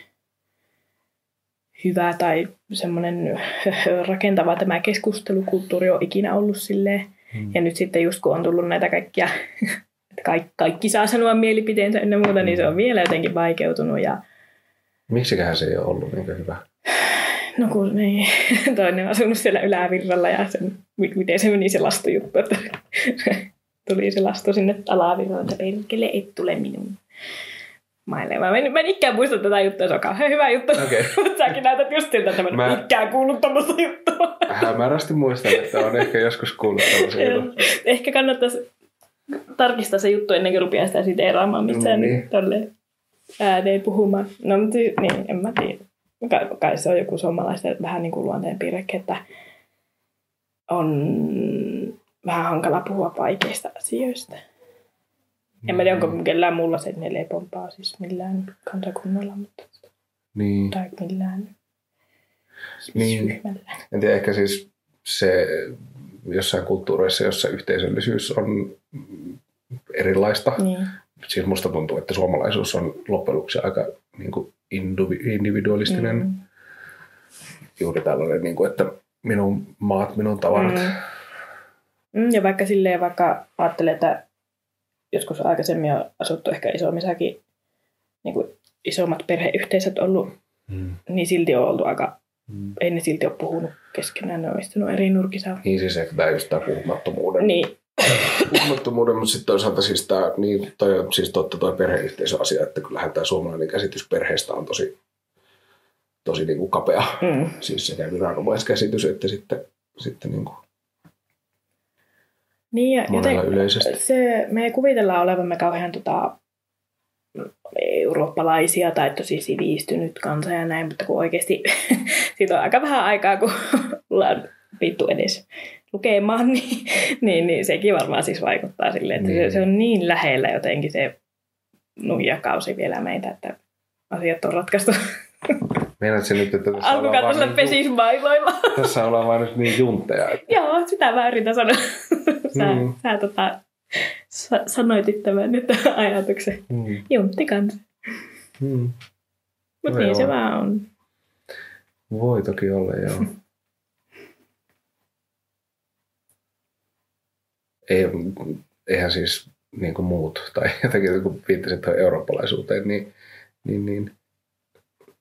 hyvä tai semmoinen (laughs) rakentava tämä keskustelukulttuuri on ikinä ollut silleen. Mm. Ja nyt sitten just kun on tullut näitä kaikkia, (laughs) että kaikki, kaikki saa sanoa mielipiteensä ynnä muuta, niin se on vielä jotenkin vaikeutunut. Ja Miksiköhän se ei ole ollut niin hyvä? no kun niin, (laughs) toinen on asunut siellä ylävirralla ja sen, mi- miten se meni se lastujuttu, että (laughs) tuli se lastu sinne alavirralle, että perkele et tule minun. Mä en, mä en ikään muista tätä juttua, se on kauhean hyvä juttu. (laughs) Mutta säkin näytät just siltä, että mä en Mä- mä... ikään kuullut tämmöistä juttua. Hämärästi muistan, että on ehkä joskus kuullut tällaisen jutun. Ehkä kannattaisi tarkistaa se juttu ennen kuin rupeaa sitä siteeraamaan missään No niin. niin. tolle ääneen puhumaan. No mutta niin, en mä tiedä. Kai, kai se on joku suomalaisten vähän niin kuin luonteenpiirrekin, että on vähän hankala puhua vaikeista asioista. En mä tiedä, onko kellään muulla se, että ne lepompaa siis millään kansakunnalla, mutta, Niin. tai millään Niin. ryhmällä. En tiedä, ehkä siis se jossain kulttuureissa, jossa yhteisöllisyys on erilaista. Niin. Siis musta tuntuu, että suomalaisuus on loppujen lopuksi aika niin kuin indivi- individualistinen. Mm. Mm. Juuri tällainen, niin kuin, että minun maat, minun tavarat. Mm. Mm, ja vaikka silleen, vaikka ajattelee, että joskus aikaisemmin on asuttu ehkä isommissakin niin kuin isommat perheyhteisöt ollut, Mm. niin silti on oltu aika, Mm. ei ne silti ole puhunut keskenään, ne on istunut eri nurkissa. Niin siis ehkä tämä just tämä puhumattomuuden Niin, puhumattomuuden, mutta sitten toisaalta siis tämä, niin toi siis totta toi perheyhteisöasia, että kyllähän tämä suomalainen käsitys perheestä on tosi, tosi niin kuin kapea. mm, Siis sekä viranomaiskäsitys että sitten, sitten niin kuin niin ja monella joten, yleisesti. se, me ei kuvitella olevamme kauhean tota, eurooppalaisia tai tosi sivistynyt kansa ja näin, mutta kun oikeasti (laughs) siitä on aika vähän aikaa, kun (laughs) ollaan vittu edes lukemaan, (laughs) niin, niin, niin sekin varmaan siis vaikuttaa silleen, että Niin. se, se on niin lähellä jotenkin se nuijakausi vielä meitä, että asiat on ratkaistu Meinaat se nyt, että tässä Alkukaan ollaan niin pesis mailoilla. Tässä ollaan vaan nyt niin juntteja. Että... Joo, sitä mä yritän sanoa. (laughs) sä, mm. sä tota, sa- sanoitit tämän nyt (laughs) ajatuksen. Mm. Juntti kanssa. Mm. Mutta no niin se vaan on. Voi toki olla, joo. (laughs) Ei, eihän siis niin kuin muut, tai jotenkin kun viittasit tuohon eurooppalaisuuteen, niin, niin, niin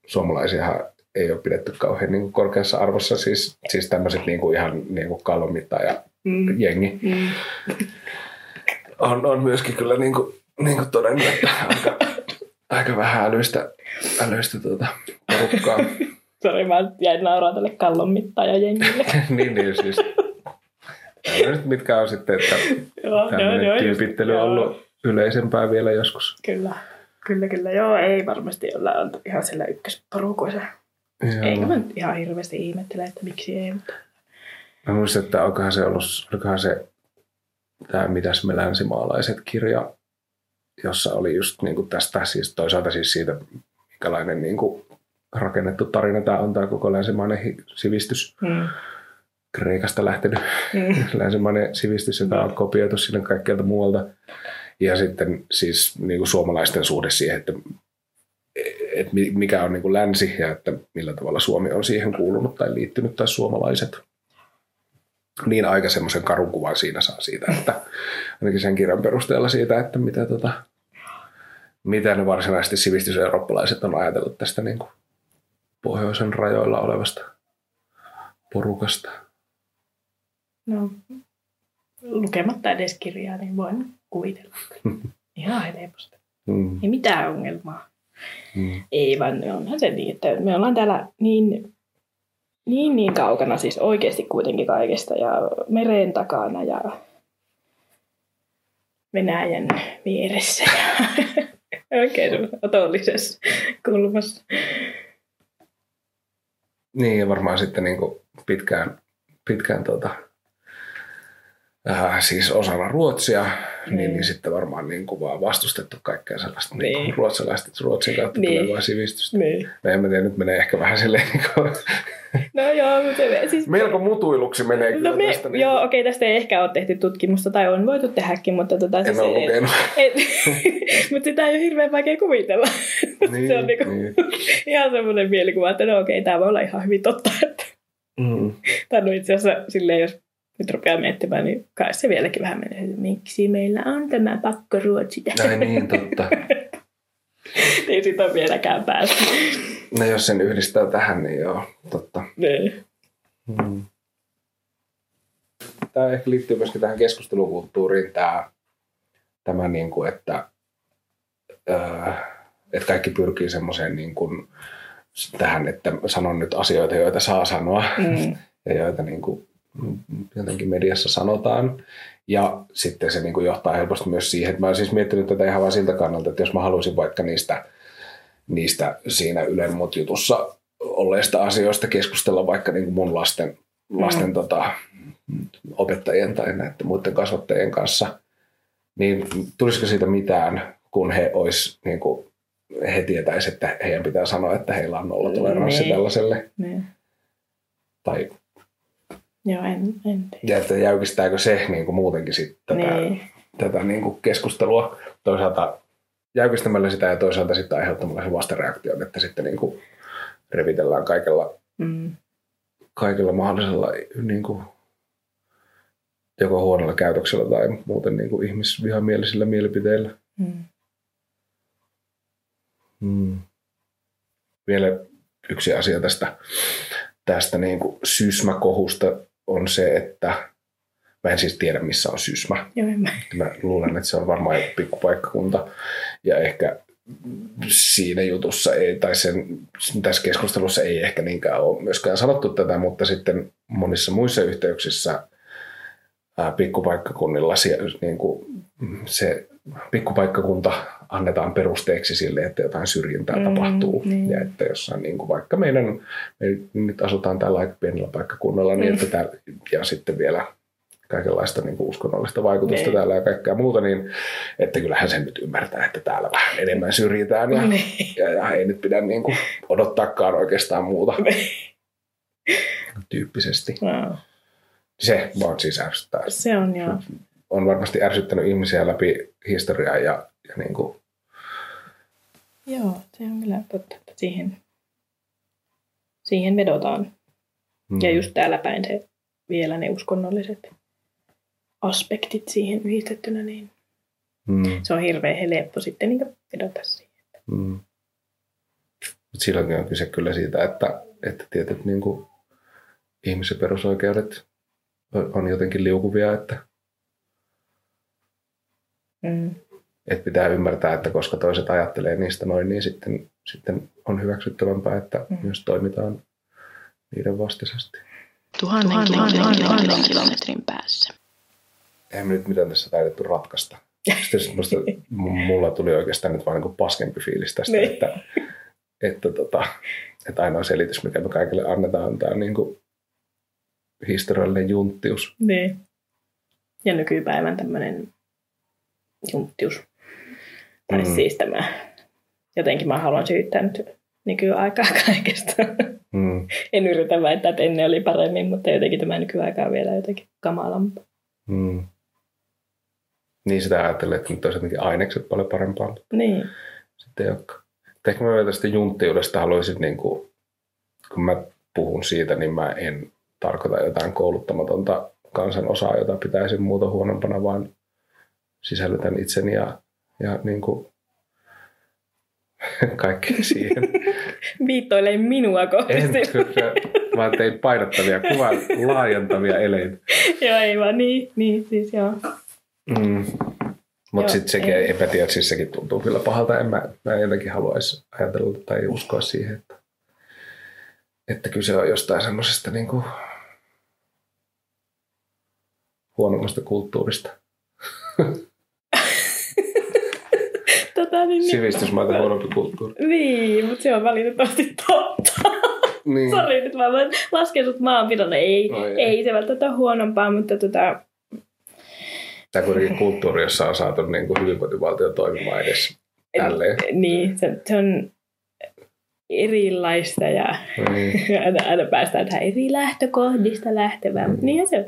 suomalaisiahan ei ole pidetty kauhean niin kuin korkeassa arvossa, siis, siis tämmöiset niin kuin ihan niin kuin ja Mm. jengi Mm. on, on myöskin kyllä niin kuin, niin kuin todennut, että aika, aika vähän älyistä, älyistä tuota, porukkaa. (laughs) Sori, mä jäin nauraa tälle kallon jengille. (laughs) niin, niin siis. Nyt mitkä on sitten, että joo, tämmöinen tyypittely on ollut yleisempää vielä joskus. Kyllä, kyllä, kyllä. Joo, ei varmasti olla oltu ihan sillä ykkösporukoissa. Eikä mä nyt ihan hirveästi ihmettele, että miksi ei. Mutta... Mä muistan, että onkohan se ollut, olikohan se tämä Mitäs me länsimaalaiset kirja, jossa oli just niin kuin tästä, siis toisaalta siis siitä, minkälainen niin kuin rakennettu tarina tämä on, tämä koko länsimainen sivistys, Mm. Kreikasta lähtenyt Mm. (laughs) länsimainen sivistys, joka on kopioitu sinne kaikkialta muualta. Ja sitten siis niin kuin suomalaisten suhde siihen, että, että mi- mikä on niin kuin länsi ja että millä tavalla Suomi on siihen kuulunut tai liittynyt tai suomalaiset. Niin aika semmoisen karun kuvan siinä saa siitä, että ainakin sen kirjan perusteella siitä, että mitä, tota, mitä ne varsinaisesti sivistyseurooppalaiset on ajatellut tästä niin kuin pohjoisen rajoilla olevasta porukasta. No, lukematta edes kirjaa, niin voin kuvitella. (laughs) Ihan helposti. Mm. Ei mitään ongelmaa. Mm. Ei vaan onhan se niin, että me ollaan täällä niin, niin, niin kaukana siis oikeasti kuitenkin kaikesta ja meren takana ja Venäjän vieressä ja (laughs) oikein otollisessa kulmassa. Niin, ja varmaan sitten niin kuin pitkään, pitkään tota, äh, siis osana Ruotsia, niin, Niin. niin sitten varmaan niin kuin vaan vastustettu kaikkea sellaista niin. Niin Niin. kuin ruotsalaista, Ruotsin kautta Niin. niin. tulevaa sivistystä. Niin. No en mä tiedä, nyt menee ehkä vähän silleen niin kuin, No joo, mutta se, siis... melko mutuiluksi menee kyllä No me, tästä. Niin, joo, okei, tästä ei ehkä ole tehty tutkimusta, tai on voitu tehdäkin, mutta tota, en siis, ole lukenut. (laughs) et, (laughs) mutta sitä ei ole hirveän vaikea kuvitella. (laughs) niin, se on niinku, niin. ihan semmoinen mielikuva, että no okei, tämä voi olla ihan hyvin totta. Että, Mm. tai no itse asiassa silleen, jos nyt rupeaa miettimään, niin kai se vieläkin vähän menee, että miksi meillä on tämä pakko ruotsi Ai niin, totta. (laughs) Ei sitä ole vieläkään päästy. No jos sen yhdistää tähän, niin joo, totta. Niin. Mm. Tämä ehkä liittyy myöskin tähän keskustelukulttuuriin, tämä, tämä niin kuin, että, öö, että kaikki pyrkii semmoiseen niin kuin, tähän, että sanon nyt asioita, joita saa sanoa Mm. (laughs) ja joita niin kuin, jotenkin mediassa sanotaan. Ja sitten se niin kuin johtaa helposti myös siihen, että mä olen siis miettinyt tätä ihan vain siltä kannalta, että jos mä haluaisin vaikka niistä, niistä siinä Ylen mut jutussa olleista asioista keskustella vaikka niin kuin mun lasten, lasten Mm. tota, opettajien tai näiden muiden kasvattajien kanssa, niin tulisiko siitä mitään, kun he ois, niin kuin, he tietäisivät, että heidän pitää sanoa, että heillä on nollatoleranssi Niin. tällaiselle, Niin. tai Joo, en, en tiedä. ja että jäykistääkö se niin kuin muutenkin sit tätä, Niin. tätä niin kuin keskustelua toisaalta jäykistämällä sitä ja toisaalta sitten aiheuttamalla sen vastareaktion, että sitten niin kuin revitellään kaikella, Mm. kaikella mahdollisella niin kuin joko huonolla käytöksellä tai muuten niin kuin ihmisvihamielisillä mielipiteillä. Mm. Mm. Vielä yksi asia tästä, tästä niin kuin sysmäkohusta on se, että mä en siis tiedä missä on sysmä. Joo, mä. Mä luulen, että se on varmaan joku pikkupaikkakunta. Ja ehkä siinä jutussa ei, tai sen, tässä keskustelussa ei ehkä niinkään ole myöskään sanottu tätä, mutta sitten monissa muissa yhteyksissä ää, pikkupaikkakunnilla se, niin kuin, se pikkupaikkakunta annetaan perusteeksi sille, että jotain syrjintää Mm, tapahtuu. niin. Ja että jossain, niin kuin vaikka meidän, me nyt asutaan tällä aika pienellä paikkakunnalla, niin Mm. että täällä, ja sitten vielä kaikenlaista niin kuin uskonnollista vaikutusta Niin. täällä ja kaikkea muuta, niin että kyllähän sen nyt ymmärtää, että täällä vähän enemmän syrjitään ja, Niin. ja, ja ei nyt pidä niin kuin odottaakaan oikeastaan muuta tyyppisesti. Wow. Se vaan siis ärsyttää. Se on joo. On varmasti ärsyttänyt ihmisiä läpi historiaa ja, ja niin kuin, Joo, se on kyllä totta, että siihen, siihen vedotaan. mm, Ja just täällä päin se vielä ne uskonnolliset aspektit siihen yhdistettynä, niin Mm. se on hirveän helppo sitten niin vedota siihen. Mm. Mut silloinkin on kyse kyllä siitä, että, että tietyt niin kuin, ihmisen perusoikeudet on on jotenkin liukuvia, että, Mm. Että pitää ymmärtää, että koska toiset ajattelee niistä noin, niin sitten, sitten on hyväksyttävämpää, että Mm. myös toimitaan niiden vastaisesti. Tuhannen, tuhannen, tuhannen, tuhannen kilometrin päässä. Eihän me nyt mitään tässä taidettu ratkaista. Sitten semmoista, (laughs) mulla tuli oikeastaan nyt vaan niin paskempi fiilis tästä, Niin. että, että, tota, että ainoa selitys, mikä me kaikille annetaan, on tämä niin kuin historiallinen junttius. Niin. Ja nykypäivän tämmöinen junttius. Tai Mm. siis tämä, jotenkin mä haluan syyttää nyt nykyaikaa (laughs) kaikesta. Mm. en yritä väittää, että ennen oli paremmin, mutta jotenkin tämä nykyaika on vielä jotenkin kamalampaa. Mm. Niin sitä ajattelee, että nyt olisi jotenkin ainekset paljon parempaa, Niin. sitten ei olekaan. Ehkä mä vielä tästä junttiudesta haluaisin, niin kuin, kun mä puhun siitä, niin mä en tarkoita jotain kouluttamatonta kansanosaa, jota pitäisin muuta huonompana, vaan sisällytän itseni ja, ja niin kuin, (laughs) kaikki siihen. (laughs) Viittoilee minua kohti. En, kyllä, vaan tein painottavia, kuvan laajentavia eleitä. joo, ei vaan niin, niin siis joo. Mm. Mutta sitten sekin, ei. enpä tiedä, siis sekin tuntuu kyllä pahalta. En mä, mä en jotenkin haluaisi ajatella tai uskoa siihen, että, että kyse on jostain semmoisesta niin kuin huonommasta kulttuurista. (laughs) Tota, niin, niin. Sivistysmaita huonompi kulttuuri. Niin, mutta se on valitettavasti totta. Niin. Sori, nyt mä voin laskea sut maanpidolle. Ei, ei. ei se välttämättä huonompaa, mutta tota, Tämä kuitenkin kulttuuri, jossa on saatu niin kuin hyvinvointivaltio toimimaan edes tälleen. niin, se, se on erilaista ja Niin. (laughs) aina, aina päästään tähän eri lähtökohdista lähtevään. Mutta niinhän se on.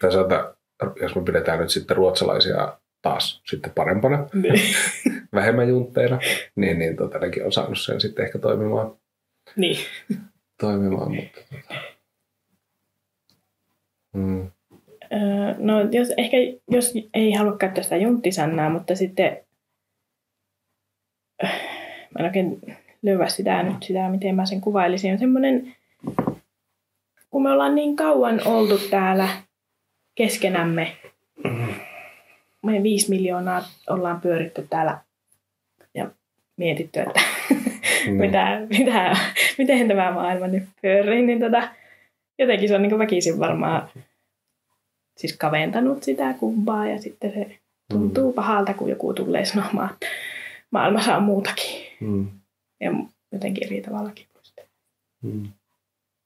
Toisaalta, jos me pidetään nyt sitten ruotsalaisia taas sitten parempana, Niin. (laughs) vähemmän juntteina, niin, niin tota, nekin on saanut sen sitten ehkä toimimaan, niin. toimimaan mutta tota. mm, Öö, no jos, ehkä jos ei halua käyttää sitä junttisannaa, mutta sitten öh, mä en oikein löyvä sitä nyt sitä, miten mä sen kuvailisin. On semmoinen, kun me ollaan niin kauan oltu täällä keskenämme, me viisi miljoonaa ollaan pyöritty täällä ja mietitty, että niin. mitä, mitä, miten tämä maailma nyt pyörii, niin tota, jotenkin se on niin väkisin varmaan siis kaventanut sitä kumpaa ja sitten se tuntuu mm. pahalta, kun joku tulee sanomaan, että maailmassa on muutakin Mm, ja jotenkin eri tavallakin. mm.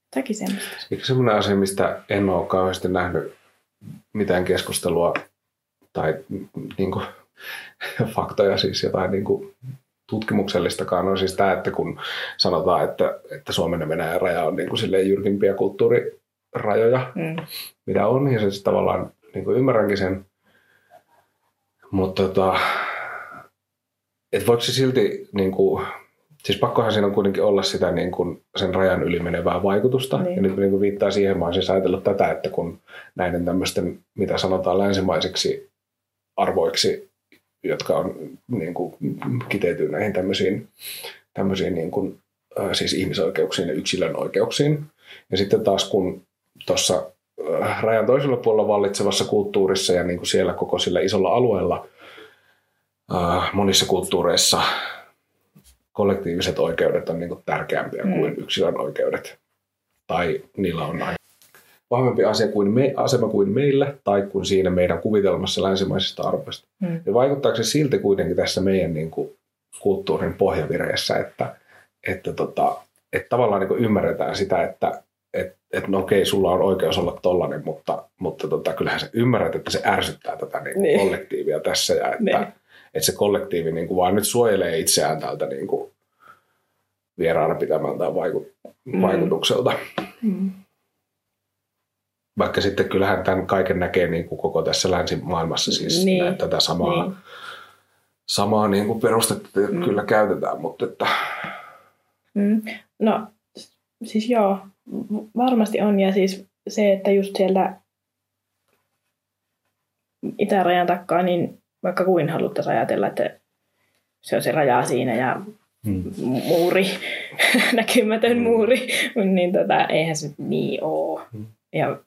Jotakin semmoista. Eikö semmoinen asia, mistä en ole kauheasti nähnyt mitään keskustelua tai niin kuin, faktoja, siis jotain niin kuin, tutkimuksellistakaan, on siis tämä, että kun sanotaan, että, että Suomen ja Venäjän raja on niin kuin, jyrkimpiä kulttuurirajoja, Mm. mitä on, ja se siis tavallaan niin kuin ymmärränkin sen. Mutta tota, et voiko se silti, niin kuin, siis pakkohan siinä on kuitenkin olla sitä niin kuin sen rajan yli menevää vaikutusta. Niin. Ja nyt niin kuin viittaa siihen, mä oon siis ajatellut tätä, että kun näiden tämmöisten, mitä sanotaan länsimaisiksi arvoiksi, jotka on niin kuin, kiteytyy näihin tämmöisiin, tämmöisiin niin kuin, siis ihmisoikeuksiin ja yksilön oikeuksiin. Ja sitten taas kun tuossa rajan toisella puolella vallitsevassa kulttuurissa ja niin kuin siellä koko sillä isolla alueella monissa kulttuureissa kollektiiviset oikeudet on niin kuin tärkeämpiä mm. kuin yksilön oikeudet. Tai niillä on aina vahvempi asia kuin me, asema kuin meillä tai kuin siinä meidän kuvitelmassa länsimaisista arvoista. Mm. Ja vaikuttaako se silti kuitenkin tässä meidän niin kuin, kulttuurin pohjavireessä, että, että, tota, että tavallaan niin kuin ymmärretään sitä, että et, et, no okei, sulla on oikeus olla tollainen, mutta, mutta tota, kyllähän sä ymmärrät, että se ärsyttää tätä niin kuin Niin. kollektiivia tässä ja että, Niin. että se kollektiivi niin kuin vaan nyt suojelee itseään tältä niin kuin vieraana pitämältä vaiku, Mm. vaikutukselta. Mm. Vaikka sitten kyllähän tämän kaiken näkee niin kuin koko tässä länsimaailmassa siis Niin. niin. tätä samaa, Niin. samaa niin kuin perustetta Mm. mm. kyllä käytetään, mutta että, Mm. No siis joo, varmasti on ja siis se, että just sieltä itärajan takkaa, niin vaikka kuin haluttaisiin ajatella, että se on se raja siinä ja Mm. muuri, (laughs) näkymätön muuri, niin tota, eihän se niin ole. Mm. Ja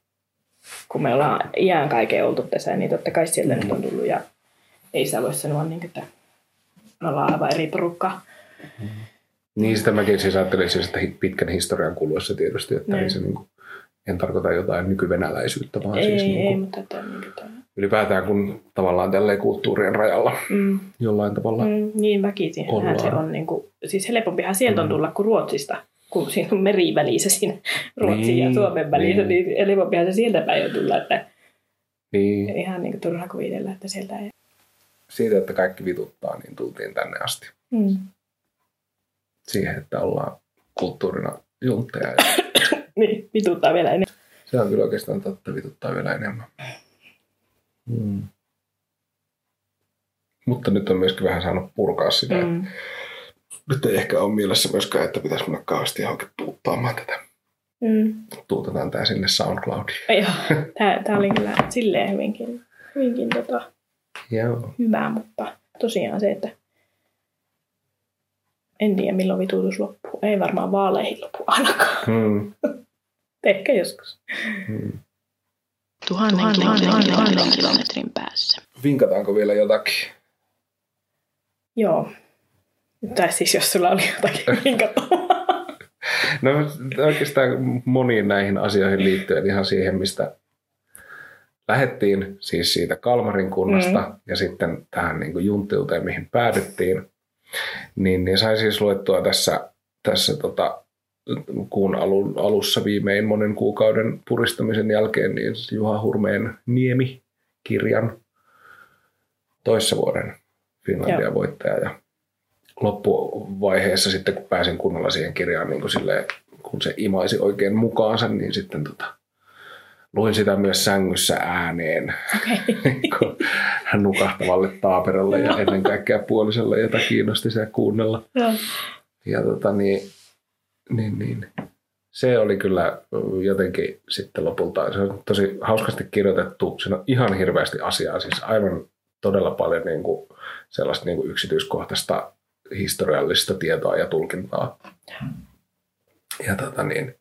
kun me ollaan iän kaiken oltu tässä, niin totta kai sieltä nyt on tullut ja ei sitä voi sanoa, niin, että me ollaan aivan eri porukka. Niin sitä mäkin siis ajattelin siis, että pitkän historian kuluessa tietysti, että Niin. ei se niin kuin, en tarkoita jotain nykyvenäläisyyttä, vaan ei, siis ei, niin ei, kuin, mutta että niin kuin ylipäätään kun tavallaan tälleen kulttuurien rajalla Mm, jollain tavalla. mm, niin Ollaan. se on, niin kuin, siis helpompihan sieltä on Mm. tulla kuin Ruotsista, kun siinä on meri välissä siinä Ruotsin Niin, ja Suomen välissä, niin. niin, helpompihan se sieltä päin on tulla, että Niin, ihan niin kuin turha kuvitella, että sieltä ei. siitä, että kaikki vituttaa, niin tultiin tänne asti. Mm. Siihen, että ollaan kulttuurina juntteja. Ja (coughs) Niin, vituttaa vielä enemmän. se on kyllä oikeastaan totta, vituttaa vielä enemmän. Mm. Mutta nyt on myöskin vähän saanut purkaa sitä. Mm. Mm. Nyt ei ehkä ole mielessä myöskään, että pitäisi mennä kauheasti johonkin tuuttaamaan tätä. Mm. Tuutetaan tää sinne SoundCloudiin. Joo, tää, tää oli kyllä silleen hyvinkin, hyvinkin tota, Joo. hyvä, mutta tosiaan se, että en tiedä milloin vitutus loppuu. Ei varmaan vaaleihin lopu ainakaan. Hmm. Ehkä joskus. Hmm. Tuhannen, tuhannen, tuhannen, tuhannen kilometrin päässä. Vinkataanko vielä jotakin? Joo. Tai siis jos sulla oli jotakin minkä (laughs) No oikeastaan moniin näihin asioihin liittyen ihan siihen, mistä lähettiin, siis siitä Kalmarin kunnasta mm. ja sitten tähän niin kuin junttiuteen, mihin päädyttiin, niin, niin sain siis luettua tässä, tässä tota, kuun alun, alussa viimein monen kuukauden puristamisen jälkeen niin Juha Hurmeen Niemi-kirjan toissa vuoden Finlandia Joo. voittaja. Ja loppuvaiheessa sitten, kun pääsin kunnolla siihen kirjaan, niin kuin silleen, kun se imaisi oikein mukaansa, niin sitten tota, luin sitä myös sängyssä ääneen (laughs) hän nukahtavalle taaperolle ja ennen kaikkea puolisolle, jota kiinnosti sitä kuunnella. Joo. Ja tota niin, niin, niin, se oli kyllä jotenkin sitten lopulta, se on tosi hauskasti kirjoitettu, siinä on ihan hirveästi asiaa, siis aivan todella paljon niin kuin sellaista niin kuin yksityiskohtaista historiallista tietoa ja tulkintaa. Ja tota niin,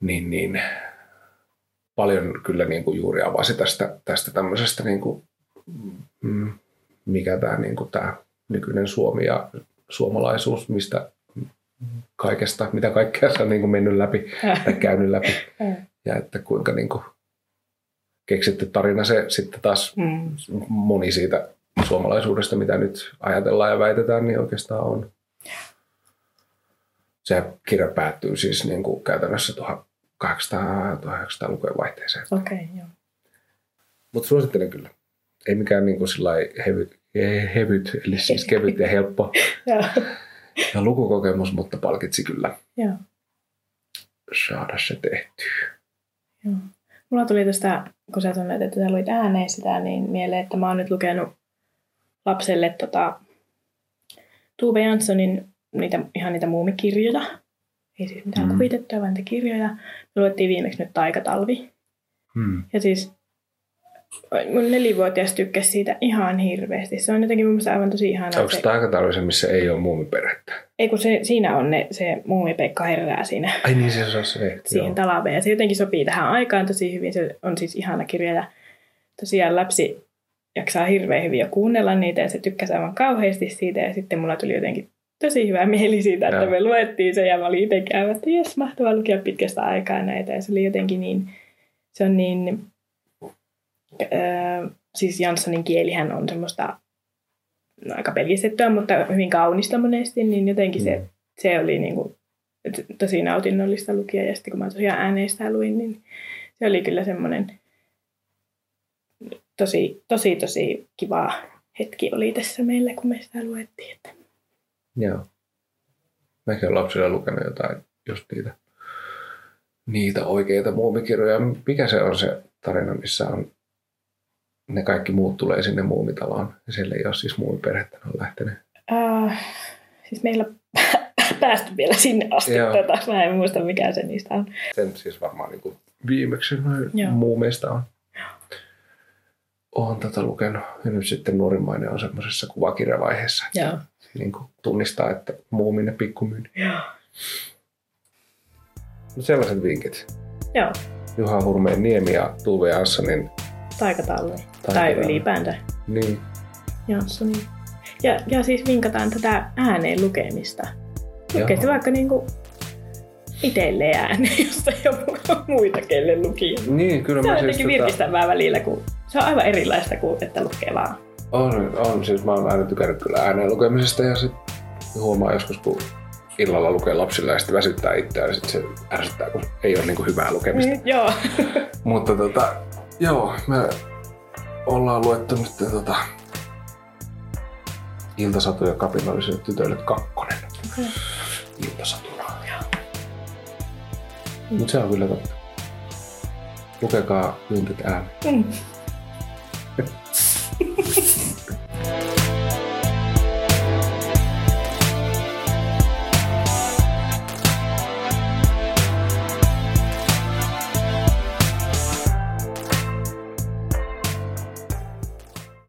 niin, niin paljon kyllä niin kuin juuri avasi tästä, tästä tämmöisestä, niin kuin, mm, mikä tämä, niin kuin tämä nykyinen Suomi ja suomalaisuus, mistä kaikesta, mitä kaikkea se on niin kuin mennyt läpi tai käynyt läpi. (laughs) Ja että kuinka niin kuin keksitty tarina se sitten taas Mm. moni siitä suomalaisuudesta, mitä nyt ajatellaan ja väitetään, niin oikeastaan on. Se kirja päättyy siis niin kuin käytännössä 1800-1900-lukujen vaihteeseen. Okei, okay, joo. Mutta suosittelen kyllä. Ei mikään niin kuin hevyt, hevyt, eli siis kevyt ja helppo (laughs) ja lukukokemus, mutta palkitsi kyllä Joo. saada se tehtyä. Joo. Mulla tuli tästä, kun sä sanoit, että sä luit ääneen sitä, niin mieleen, että mä oon nyt lukenut lapselle tota, Tuve Janssonin niitä, ihan niitä muumikirjoja. Ei siis mitään Mm. mm. kuvitettuja, vaan niitä kirjoja. Me luettiin viimeksi nyt Taikatalvi. Hmm. Ja siis mun nelivuotias tykkäsi siitä ihan hirveästi. Se on jotenkin mun mielestä aivan tosi ihanaa. Onko Se, tämä aika missä ei ole muumiperhettä? ei kun se, siinä on ne, se muumipeikka herää siinä Ai niin, se on se. (laughs) siihen Joo. talaveen. Ja se jotenkin sopii tähän aikaan tosi hyvin. Se on siis ihana kirja ja tosiaan lapsi jaksaa hirveän hyvin jo kuunnella niitä ja se tykkäsi aivan kauheasti siitä. Ja sitten mulla tuli jotenkin tosi hyvä mieli siitä, että Joo. me luettiin se ja mä olin itsekin aivan, että jes, mahtavaa lukea pitkästä aikaa näitä. Ja se oli jotenkin niin, se on niin, äh, siis Janssonin kielihän on semmoista no, aika pelkistettyä, mutta hyvin kaunista monesti, niin jotenkin se, Mm. se oli niin kuin, tosi nautinnollista lukia. Ja sitten kun mä tosiaan ääneistä luin, niin se oli kyllä semmoinen tosi, tosi, tosi kiva hetki oli tässä meillä, kun me sitä luettiin. Että Joo. Mäkin olen lapsilla lukenut jotain, just niitä, niitä oikeita muumikirjoja. Mikä se on se tarina, missä on ne kaikki muut tulee sinne muumitaloon ja siellä ei ole siis muumiperhettä, ne on lähtenyt. äh, siis meillä (laughs) päästy vielä sinne asti. Joo. Tota, mä en muista, mikä se niistä on. Sen siis varmaan niin kuin viimeksi noin muumeista on. Oon tätä lukenut. Ja nyt sitten nuorimmainen on semmoisessa kuvakirjavaiheessa. Joo. Niin kuin tunnistaa, että muuminen pikkumyyni. Joo. No sellaiset vinkit. Joo. Juha Hurmeen Niemi ja Tuve Janssonin. Taikatalli. Tai Taikatalli. ylipäänsä Niin. Janssonin. Ja, ja siis vinkataan tätä ääneen lukemista. Lukee vaikka niinku itselleen ääneen, (laughs) jos ei ole muita, kelle lukia. Niin, kyllä Se on siis jotenkin virkistävää välillä, kun se on aivan erilaista kuin että lukee vaan. on, on, siis mä oon aina tykännyt kyllä ääneen lukemisesta ja sit huomaa joskus, kun illalla lukee lapsille ja sitten väsyttää itseään ja sitten se ärsyttää, kun ei ole niinku hyvää lukemista. Mm, joo. (laughs) Mutta tota, joo, me ollaan luettu nyt tota, Iltasatuja kapinallisille tytöille kakkonen. Okei. Iltasatuna. Mutta se on kyllä totta. Lukekaa pyyntöt ääneen. Mm.